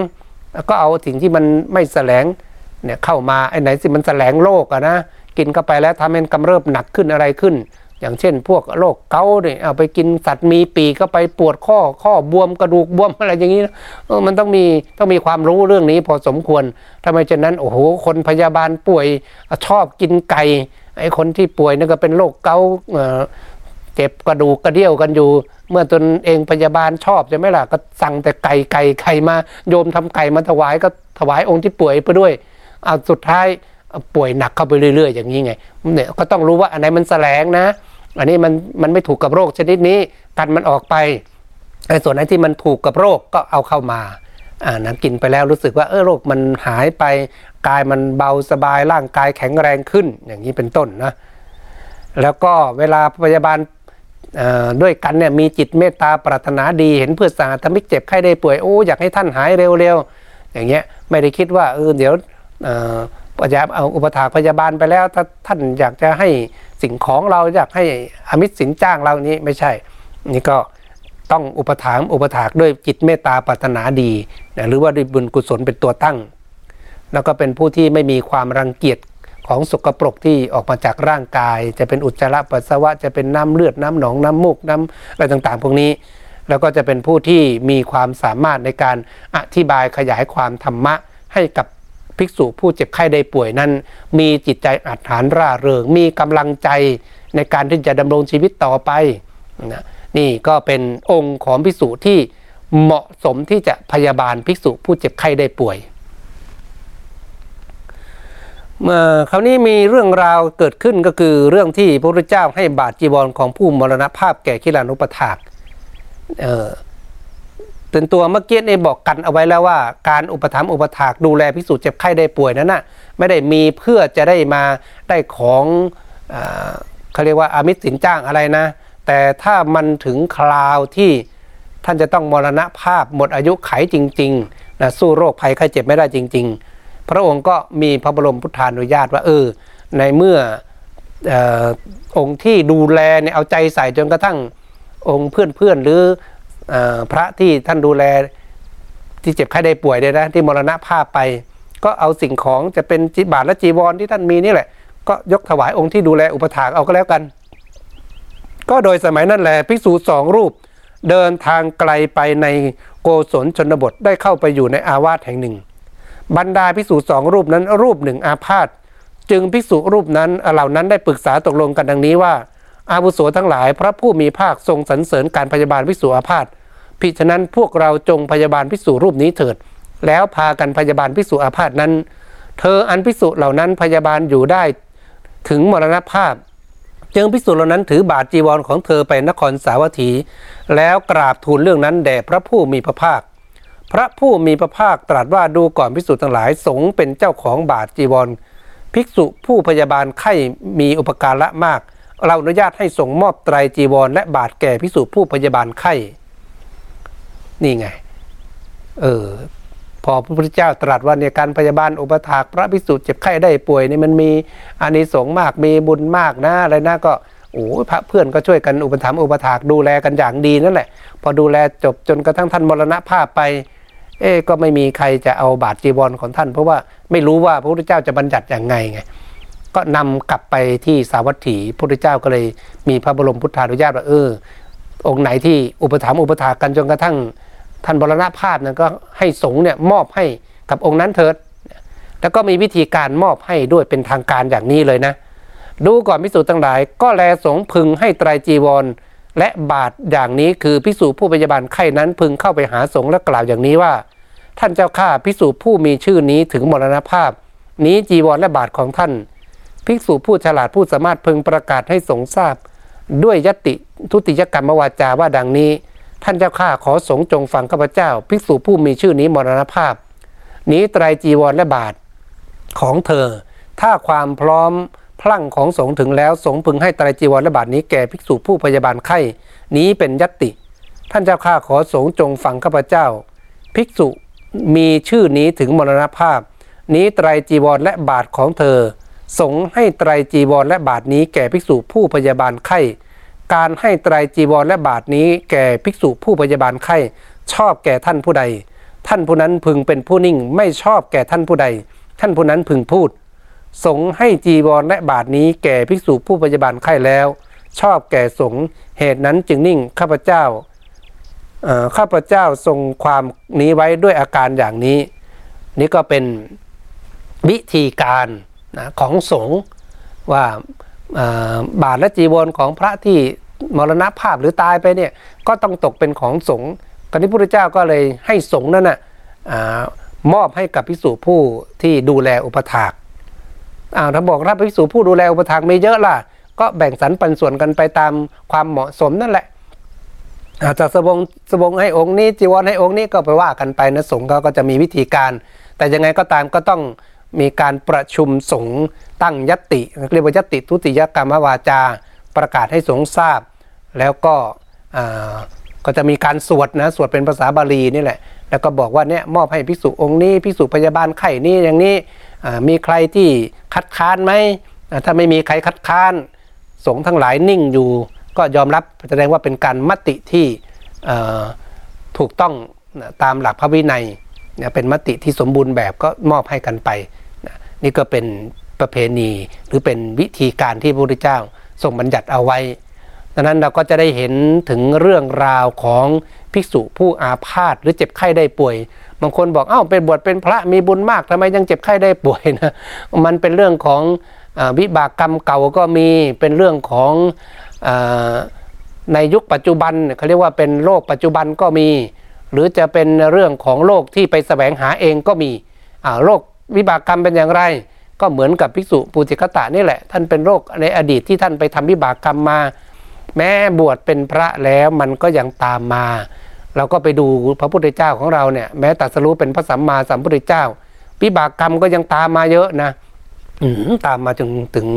ก็เอาสิ่งที่มันไม่แสลงเนี่ยเข้ามาไอ้ไหนสิมันแสลงโรคอะนะกินเข้าไปแล้วทำให้กำเริบหนักขึ้นอะไรขึ้น อย่างเช่น พวกโรคเกาเนี่ยเอาไปกินสัตว์มีปีกก็ไปปวดข้อข้อบวมกระดูกบวมอะไรอย่างนี้นะมันต้องมีต้องมีความรู้เรื่องนี้พอสมควรทำไมเช่นนั้นโอ้โหคนพยาบาลป่วยชอบกินไก่ไอ้คนที่ป่วยนั่นก็เป็นโรคเกาเจ็บกระดูกกระเดี่ยวกันอยู่ เมื่อตนเองพยาบาลชอบใช่ไหมล่ะก็สั่งแต่ไก่ไก่ไข่มาโยมทำไก่มาถวายก็ถวายองค์ที่ป่วยไปด้วยเอาสุดท้ายป่วยหนักเข้าไปเรื่อย ๆ อย่างนี้ไงเนี่ยก็ต้องรู้ว่าอันไหนมันแสลงนะ อันนี้มันมันไม่ถูกกับโรคชนิดนี้กันมันออกไปไอ้ส่วนไหนที่มันถูกกับโรคก็เอาเข้ามาอ่านะกินไปแล้วรู้สึกว่าเออโรคมันหายไปกายมันเบาสบายร่างกายแข็งแรงขึ้นอย่างนี้เป็นต้นนะแล้วก็เวลาพยาบาลด้วยกันเนี่ยมีจิตเมตตาปรารถนาดีเห็นเพื่อสาทำให้เจ็บไข้ได้ป่วยโอ้อยากให้ท่านหายเร็วๆอย่างเงี้ยไม่ได้คิดว่าเออเดี๋ยว พยาเอาอุปถาพยาบาลไปแล้ว ถ้าท่านอยากจะให้สิ่งของเราอยากให้อมิตรสินจ้างเรานี้ไม่ใช่ นี่ก็ต้องอุปถามอุปถากด้วยจิตเมตตาปรารถนาดีนะหรือว่าด้วยบุญกุศลเป็นตัวตั้ง แล้วก็เป็นผู้ที่ไม่มีความรังเกียจของสกปรกที่ออกมาจากร่างกาย จะเป็นอุจจาระปัสสาวะจะเป็นน้ำเลือดน้ำหนองน้ำมูกน้ำอะไรต่างๆ พวกนี้ แล้วก็จะเป็นผู้ที่มีความสามารถในการอธิบายขยายความธรรมะให้กับ ภิกษุผู้เจ็บไข้ได้ป่วยนั้น มีจิตใจอัดฐานร่าเริง มีกำลังใจในการที่จะดำรงชีวิตต่อไปนะนี่ก็เป็นองค์ของภิกษุที่เหมาะสมที่จะพยาบาลภิกษุผู้เจ็บไข้ได้ป่วยเมื่อคราวนี้มีเรื่องราวเกิดขึ้นก็คือเรื่องที่พระพุทธเจ้าให้บาตรจีวรของผู้มรณภาพแก่ขิลานุปถากเออ เป็นตัวเมื่อกี้ในบอกกันเอาไว้แล้วว่า การอุปถัมภ์อุปถากดูแลพิสูจน์เจ็บไข้ได้ป่วยนั้นนะ่ะไม่ได้มีเพื่อจะได้มาได้ของเขาเรียกว่าอามิตรสินจ้างอะไรนะ แต่ถ้ามันถึงคราวที่ท่านจะต้องมรณภาพหมดอายุไขจริงๆนะสู้โรคภัยไข้เจ็บไม่ได้จริง ๆ พระองค์ก็มีพระบรมพุทธานุญาตว่าเออในเมื่ออองค์ที่ดูแลเนี่ยเอาใจใส่จนกระทั่งองค์เพื่อนๆหรือ พระที่ท่านดูแลที่เจ็บไข้ได้ป่วยเนี่ยนะที่มรณะภาพไป ก็เอาสิ่งของจะเป็นจิบาทและจีวรที่ท่านมีนี่แหละ ก็ยกถวายองค์ที่ดูแลอุปถากเอาก็แล้วกัน ก็โดยสมัยนั้นแหละภิกษุสองรูป เดินทางไกลไปในโกศลชนบทได้เข้าไปอยู่ในอาวาสแห่งหนึ่ง บรรดาภิกษุสองรูปนั้นรูปหนึ่งอาพาธจึงภิกษุรูปนั้นเหล่านั้นได้ปรึกษาตกลงกันดังนี้ว่าอาบุโสทั้งหลาย พระผู้มีภาคทรงสรรเสริญการพยาบาลภิกษุอาพาธ พิฉะนั้นพวกเราจงพยาบาลภิกษุรูปนี้เถิด แล้วพากันพยาบาลภิกษุอาพาธนั้น เธออันภิกษุเหล่านั้นพยาบาลอยู่ได้ถึงมรณภาพ จึงพิสูจน์เหล่านั้นถือบาทจีวรของเธอไปนครสาวัตถี แล้วกราบทูลเรื่องนั้นแด่พระผู้มีพระภาค พระผู้มีพระภาคตรัสว่าดูก่อนพิสูจน์ทั้งหลายสงเป็นเจ้าของบาทจีวร ภิกษุผู้พยาบาลไข้มีอุปการะมาก เราอนุญาตให้สงมอบไตรจีวรและบาทแก่ภิกษุผู้พยาบาลไข้ นี่ไง เออ พอพระพุทธเจ้าตรัสว่าเนี่ยการพยาบาลอุปถากพระภิกษุเจ็บไข้ได้ป่วยนี่มันมีอานิสงส์มากมีบุญมากนะอะไรนะก็โอ้พระเพื่อนก็ช่วยกันอุปถัมภ์อุปถากดูแลกันอย่างดีนั่นแหละ พอดูแลจบจนกระทั่งท่านมรณภาพไป เอ๊ะก็ไม่มีใครจะเอาบาตรจีวรของท่าน เพราะว่าไม่รู้ว่าพระพุทธเจ้าจะบัญญัติอย่างไงไงก็นำกลับไปที่สาวัตถีพระพุทธเจ้าก็เลยมีพระบรมพุทธานุญาตว่าเออองค์ไหนที่อุปถัมภ์อุปถากกันจนกระทั่ง ท่านบรณภาพนั้นก็ให้สงฆ์เนี่ยมอบให้กับองค์นั้นเถิด แล้วก็มีวิธีการมอบให้ด้วยเป็นทางการอย่างนี้เลยนะ ดูก่อนพิสูจน์ทั้งหลาย ก็แลสงพึงให้ไตรจีวร และบาทอย่างนี้คือพิสูจผู้พยาบาลไข้นั้นพึงเข้าไปหาสงฆ์และกล่าวอย่างนี้ว่า ท่านเจ้าข้าพิสูจผู้มีชื่อนี้ถึงมรณภาพ นี้จีวรและบาทของท่าน ภิกษุผู้ฉลาดผู้สามารถพึงประกาศให้สงฆ์ทราบ ด้วยยติทุติยกรรมวาจาว่าดังนี้ ท่านเจ้าข้าขอสงจงฟังข้าพเจ้า ภิกษุผู้มีชื่อนี้มรณภาพ นี้ไตรจีวรและบาทของเธอ ถ้าความพร้อมพลั่งของสงถึงแล้วสงพึงให้ไตรจีวรและบาทนี้แก่ภิกษุผู้พยาบาลไข้ นี้เป็นยติ ท่านเจ้าข้าขอสงจงฟังข้าพเจ้า ภิกษุมีชื่อนี้ถึงมรณภาพ นี้ไตรจีวรและบาทของเธอ สงให้ไตรจีวรและบาทนี้แก่ภิกษุผู้พยาบาลไข้ การให้ไตรจีวรและบาทนี้แก่ภิกษุผู้พยาบาลไข้ ชอบแก่ท่านผู้ใด ท่านผู้นั้นพึงเป็นผู้นิ่งไม่ชอบแก่ท่านผู้ใด ท่านผู้นั้นพึงพูด สงให้จีวรและบาทนี้แก่ภิกษุผู้พยาบาลไข้แล้ว ชอบแก่สงเหตุนั้นจึงนิ่งข้าพเจ้าข้าพเจ้าทรงความนี้ไว้ด้วยอาการอย่างนี้ นี่ก็เป็นวิธีการนะของสงฆ์ว่า บาทและจีวรของพระที่มรณภาพหรือตายไปเนี่ยก็ต้องตกเป็นของสงฆ์ตอนนี้พระพุทธเจ้าก็เลยให้สงฆ์นั่นน่ะมอบให้กับภิกษุผู้ที่ดูแลอุปถากอ่าถ้าบอกรับภิกษุผู้ดูแลอุปถากไม่เยอะล่ะ ก็แบ่งสรรปันส่วนกันไปตามความเหมาะสมนั่นแหละ อาจจะสบงสบงให้องค์นี้จีวรให้องค์นี้ก็ไปว่ากันไปนะสงฆ์ก็จะมีวิธีการ แต่ยังไงก็ตามก็ต้อง มีการประชุมสงฆ์ตั้งยติ เรียกว่ายติทุติยกรรมวาจา ประกาศให้สงฆ์ทราบ แล้วก็ก็จะมีการสวดนะสวดเป็นภาษาบาลีนี่แหละ แล้วก็บอกว่าเนี่ยมอบให้ภิกษุองค์นี้ภิกษุพยาบาลไข่นี้อย่างนี้มีใครที่คัดค้านไหมถ้าไม่มีใครคัดค้านสงฆ์ทั้งหลายนิ่งอยู่ ก็ยอมรับแสดงว่าเป็นการมติที่ถูกต้องตามหลักพระวินัยเป็นมติที่สมบูรณ์แบบก็มอบให้กันไป นี่ก็เป็นประเพณีหรือเป็นวิธีการที่พระพุทธเจ้าทรงบัญญัติเอาไว้ดังนั้นเราก็จะได้เห็นถึงเรื่องราวของภิกษุผู้อาพาธหรือเจ็บไข้ได้ป่วย บางคนบอกเอ้าเป็นบวชเป็นพระมีบุญมากทำไมยังเจ็บไข้ได้ป่วยนะมันเป็นเรื่องของอวิบากกรรมเก่าก็มีเป็นเรื่องของอในยุคปัจจุบันเขาเรียกว่าเป็นโรคปัจจุบันก็มี หรือจะเป็นเรื่องของโรคที่ไปแสวงหาเองก็มีโรค วิบากกรรมเป็นอย่างไร ก็เหมือนกับภิกษุปูติกตะนี่แหละ ท่านเป็นโรคในอดีตที่ท่านไปทำวิบากกรรมมา แม้บวชเป็นพระแล้วมันก็ยังตามมา เราก็ไปดูพระพุทธเจ้าของเราเนี่ยแม้ตรัสรู้เป็นพระสัมมาสัมพุทธเจ้าวิบากกรรมก็ยังตามมาเยอะนะตามมาจนถึง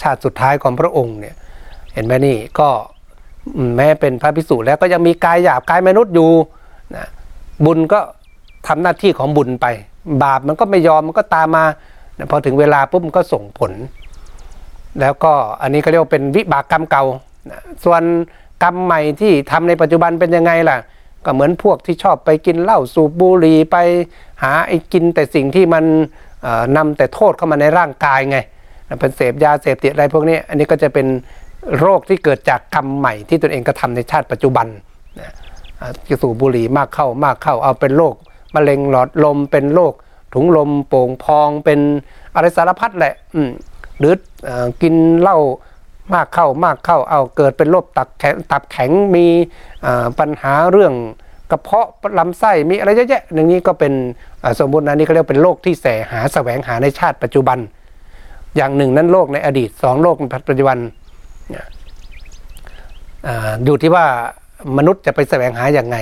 ชาติสุดท้ายของพระองค์เนี่ย เห็นไหมนี่ก็แม้เป็นพระภิกษุแล้วก็ยังมีกายหยาบกายมนุษย์อยู่นะบุญก็ทำหน้าที่ของบุญไป บาปมันก็ไม่ยอมมันก็ตามมาพอถึงเวลาปุ๊บมันก็ส่งผล แล้วก็อันนี้ก็เรียกว่าเป็นวิบากกรรมเก่าส่วนกรรมใหม่ที่ทำในปัจจุบันเป็นยังไงล่ะ ก็เหมือนพวกที่ชอบไปกินเหล้าสูบบุหรี่ไปหาไอ้กินแต่สิ่งที่มันเอ่อนำแต่โทษเข้ามาในร่างกายไงเป็นเสพยาเสพติดอะไรพวกนี้ อันนี้ก็จะเป็นโรคที่เกิดจากกรรมใหม่ที่ตนเองกระทำในชาติปัจจุบันนะสูบบุหรี่มากเข้ามากเข้าเอาเป็นโรค มะเร็งหลอดลมเป็นโรคถุงลมโป่งพองเป็นอะไรสารพัดแหละอืหรืออกินเหล้ามากเข้ามากเข้าเอาเกิดเป็นโรคตับแข็งตับแข็งมีปัญหาเรื่องกระเพาะลำไส้มีอะไรเยอะแยะอย่างนี้ก็เป็นสมมตินะนี่เขาเรียกเป็นโรคที่แสหาแสวงหาในชาติปัจจุบัน อย่างหนึ่งนั้นโรคในอดีตสองโรคในปัจจุบันอยู่ที่ว่ามนุษย์จะไปแสวงหาอย่างไง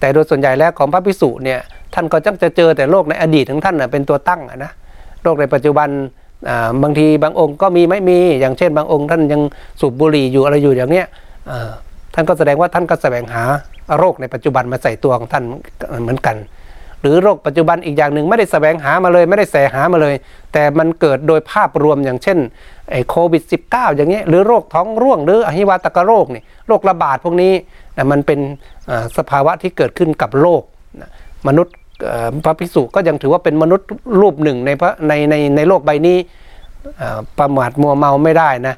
แต่โดยส่วนใหญ่แล้วของพระพิสุเนี่ย ท่านก็จังจะเจอแต่โลกในอดีตของท่านเป็นตัวตั้งนะโลกในปัจจุบันบางทีบางองค์ก็มีไม่มีอย่างเช่น บางองค์ ท่านยังสูบบุหรี่อยู่อะไรอยู่อย่างเนี้ยท่านก็แสดงว่าท่านก็แสวงหาโรคในปัจจุบันมาใส่ตัวของท่านเหมือนกัน หรือโรคปัจจุบันอีกอย่างหนึ่งไม่ได้แสวงหามาเลย ไม่ได้แสหามาเลย แต่มันเกิดโดยภาพรวมอย่างเช่นไอ้โควิด -19 อย่างเงี้ยหรือโรคท้องร่วง หรืออหิวาตกโรคนี่โรคระบาดพวกนี้มันเป็นสภาวะที่เกิดขึ้นกับโลกมนุษย์ พระภิกษุก็ยังถือว่าเป็นมนุษย์รูปหนึ่งในพระในในในโลกใบนี้ประมาทมัวเมาไม่ได้นะ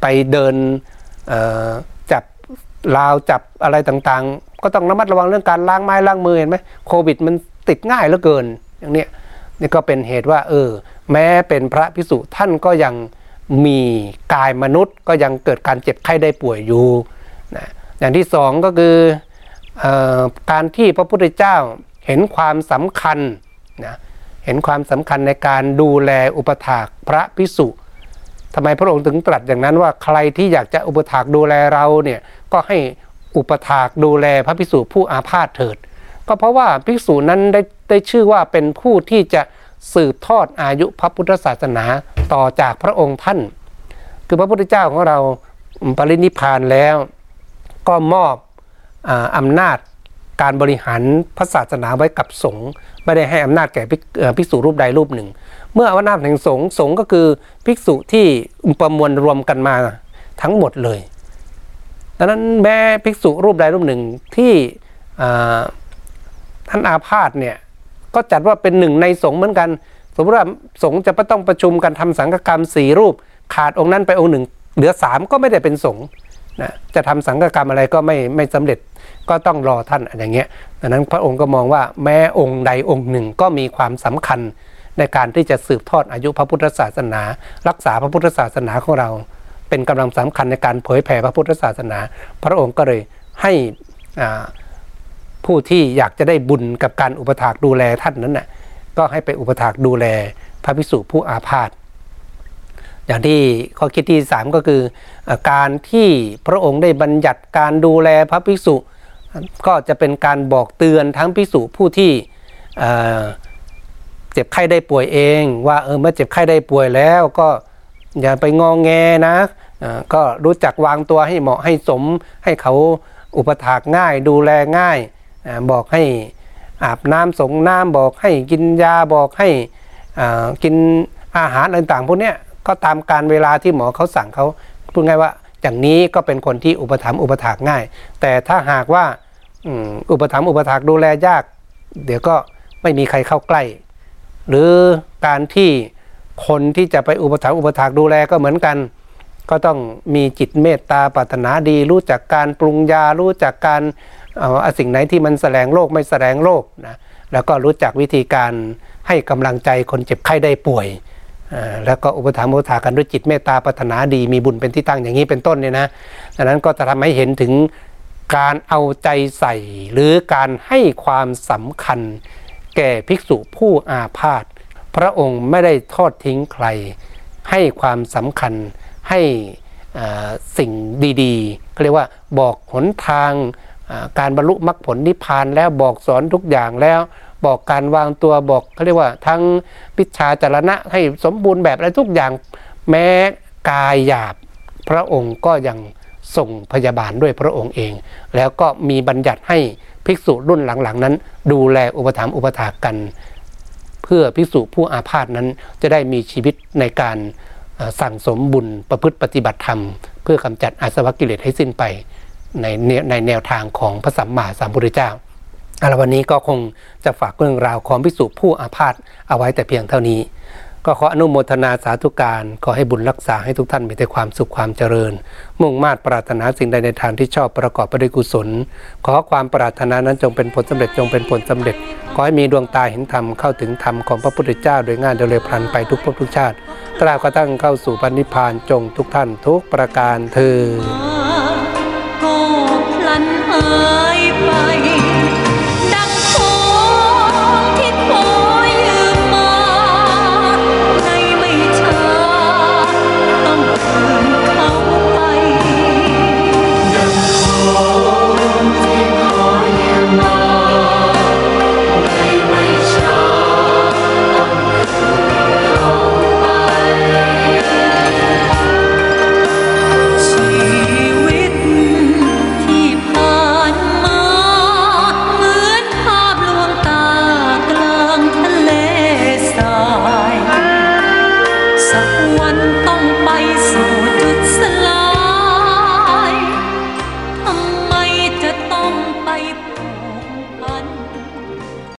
ไปเดินจับราวจับอะไรต่างๆ ก็ต้องระมัดระวังเรื่องการล้างไม้ล้างมือเห็นไหมโควิดมันติดง่ายเหลือเกินอย่างนี้นี่ก็เป็นเหตุว่าเออแม้เป็นพระภิกษุท่านก็ยังมีกายมนุษย์ก็ยังเกิดการเจ็บไข้ได้ป่วยอยู่นะอย่างที่สองก็คืออการที่พระพุทธเจ้า เห็นความสำคัญนะเห็นความสำคัญในการดูแลอุปถากพระพิสุทำไมพระองค์ถึงตรัสอย่างนั้นว่าใครที่อยากจะอุปถากดูแลเราเนี่ยก็ให้อุปถากดูแลพระพิสุผู้อาพาธเถิด ก็เพราะว่าภิกษุนั้นได้ได้ชื่อว่าเป็นผู้ที่จะสืบทอดอายุพระพุทธศาสนาต่อจากพระองค์ท่าน คือพระพุทธเจ้าของเราปรินิพานแล้ว ก็มอบอำนาจ การบริหารพระศาสนาไว้กับสงฆ์ไม่ได้ให้อำนาจแก่ภิกษุรูปใดรูปหนึ่ง เมื่ออำนาจแห่งสงฆ์สงฆ์ก็คือภิกษุที่ประมวลรวมกันมาทั้งหมดเลยดังนั้นแม้ภิกษุรูปใดรูปหนึ่งที่ท่านอาพาธเนี่ยก็จัดว่าเป็นหนึ่งในสงฆ์เหมือนกัน สมมติว่าสงฆ์จะต้องประชุมกันทำสังฆกรรมสี่รูป ขาดองค์นั้นไปองค์หนึ่ง เหลือสามก็ไม่ได้เป็นสงฆ์นะจะทำสังฆกรรมอะไรก็ไม่ไม่สำเร็จ ก็ต้องรอท่านอย่างเงี้ยดังนั้นพระองค์ก็มองว่าแม้องค์ใดองค์หนึ่งก็มีความสำคัญในการที่จะสืบทอดอายุพระพุทธศาสนา รักษาพระพุทธศาสนาของเรา เป็นกำลังสำคัญในการเผยแผ่พระพุทธศาสนา พระองค์ก็เลยให้ผู้ที่อยากจะได้บุญกับการอุปถากดูแลท่านนั้นน่ะก็ให้ไปอุปถากดูแลพระภิกษุผู้อาพาธอย่างที่ข้อคิดที่ 3 ก็คือ การที่พระองค์ได้บัญญัติการดูแลพระภิกษุ ก็จะเป็นการบอกเตือนทั้งภิกษุผู้ที่เจ็บไข้ได้ป่วยเอง ว่าเออเมื่อเจ็บไข้ได้ป่วยแล้วก็อย่าไปงองแงนะก็รู้จักวางตัวให้เหมาะให้สม ให้เขาอุปถากง่ายดูแลง่าย บอกให้อาบน้ำสงน้ำบอกให้กินยาบอกให้กินอาหารต่างๆพวกนี้ก็ตามการเวลาที่หมอเขาสั่งเขาพูดง่ายว่า อย่างนี้ก็เป็นคนที่อุปถัมภ์อุปถากง่าย แต่ถ้าหากว่าอุปถัมภ์อุปถากดูแลยาก เดี๋ยวก็ไม่มีใครเข้าใกล้ หรือการที่คนที่จะไปอุปถัมภ์อุปถากดูแลก็เหมือนกัน ก็ต้องมีจิตเมตตาปรารถนาดี รู้จักการปรุงยารู้จักการเอาสิ่งไหนที่มันแสดงโรคไม่แสดงโรคนะแล้วก็รู้จักวิธีการให้กำลังใจคนเจ็บไข้ได้ป่วย แล้วก็อุปถัมภ์อุปถากันด้วยจิตเมตตาปรารถนาดีมีบุญเป็นที่ตั้งอย่างนี้เป็นต้นเนี่ยนะดังนั้นก็จะทำให้เห็นถึงการเอาใจใส่ หรือการให้ความสำคัญ แก่ภิกษุผู้อาพาธพระองค์ไม่ได้ทอดทิ้งใคร ให้ความสำคัญให้สิ่งดีๆเขาเรียกว่าบอกหนทางการบรรลุมรรคผลนิพพานแล้วบอกสอนทุกอย่างแล้ว บอกการวางตัวบอกเขาเรียกว่าทั้งพิชาจารณะให้สมบูรณ์แบบอะไรทุกอย่างแม้กายหยาบพระองค์ก็ยังส่งพยาบาลด้วยพระองค์เอง แล้วก็มีบัญญัติให้ภิกษุรุ่นหลังๆ นั้น ดูแลอุปถัมภ์อุปถากกัน เพื่อภิกษุผู้อาพาธนั้นจะได้มีชีวิตในการสั่งสมบุญประพฤติปฏิบัติธรรม เพื่อกำจัดอาสวะกิเลสให้สิ้นไปในในแนวทางของพระสัมมาสัมพุทธเจ้า อาลวันนี้ก็คงจะฝากเรื่องราวของพิสุผู้อาพาธเอาไว้แต่เพียงเท่านี้ ก็ขออนุโมทนาสาธุการขอให้บุญรักษาให้ทุกท่านมีแต่ความสุขความเจริญ มุ่งมา่ปรารถนาสิ่งใดในทางที่ชอบประกอบไปด้วยกุศล ขอความปรารถนานั้นจงเป็นผลสำเร็จจงเป็นผลสำเร็จ ขอให้มีดวงตาเห็นธรรมเข้าถึงธรรมของพระพุทธเจ้าโดยง่ายโดยเร็วพลันไปทุกภพทุกชาติตราบกระทั่งเข้าสู่พันิพานจงทุกท่านทุกประการเธอ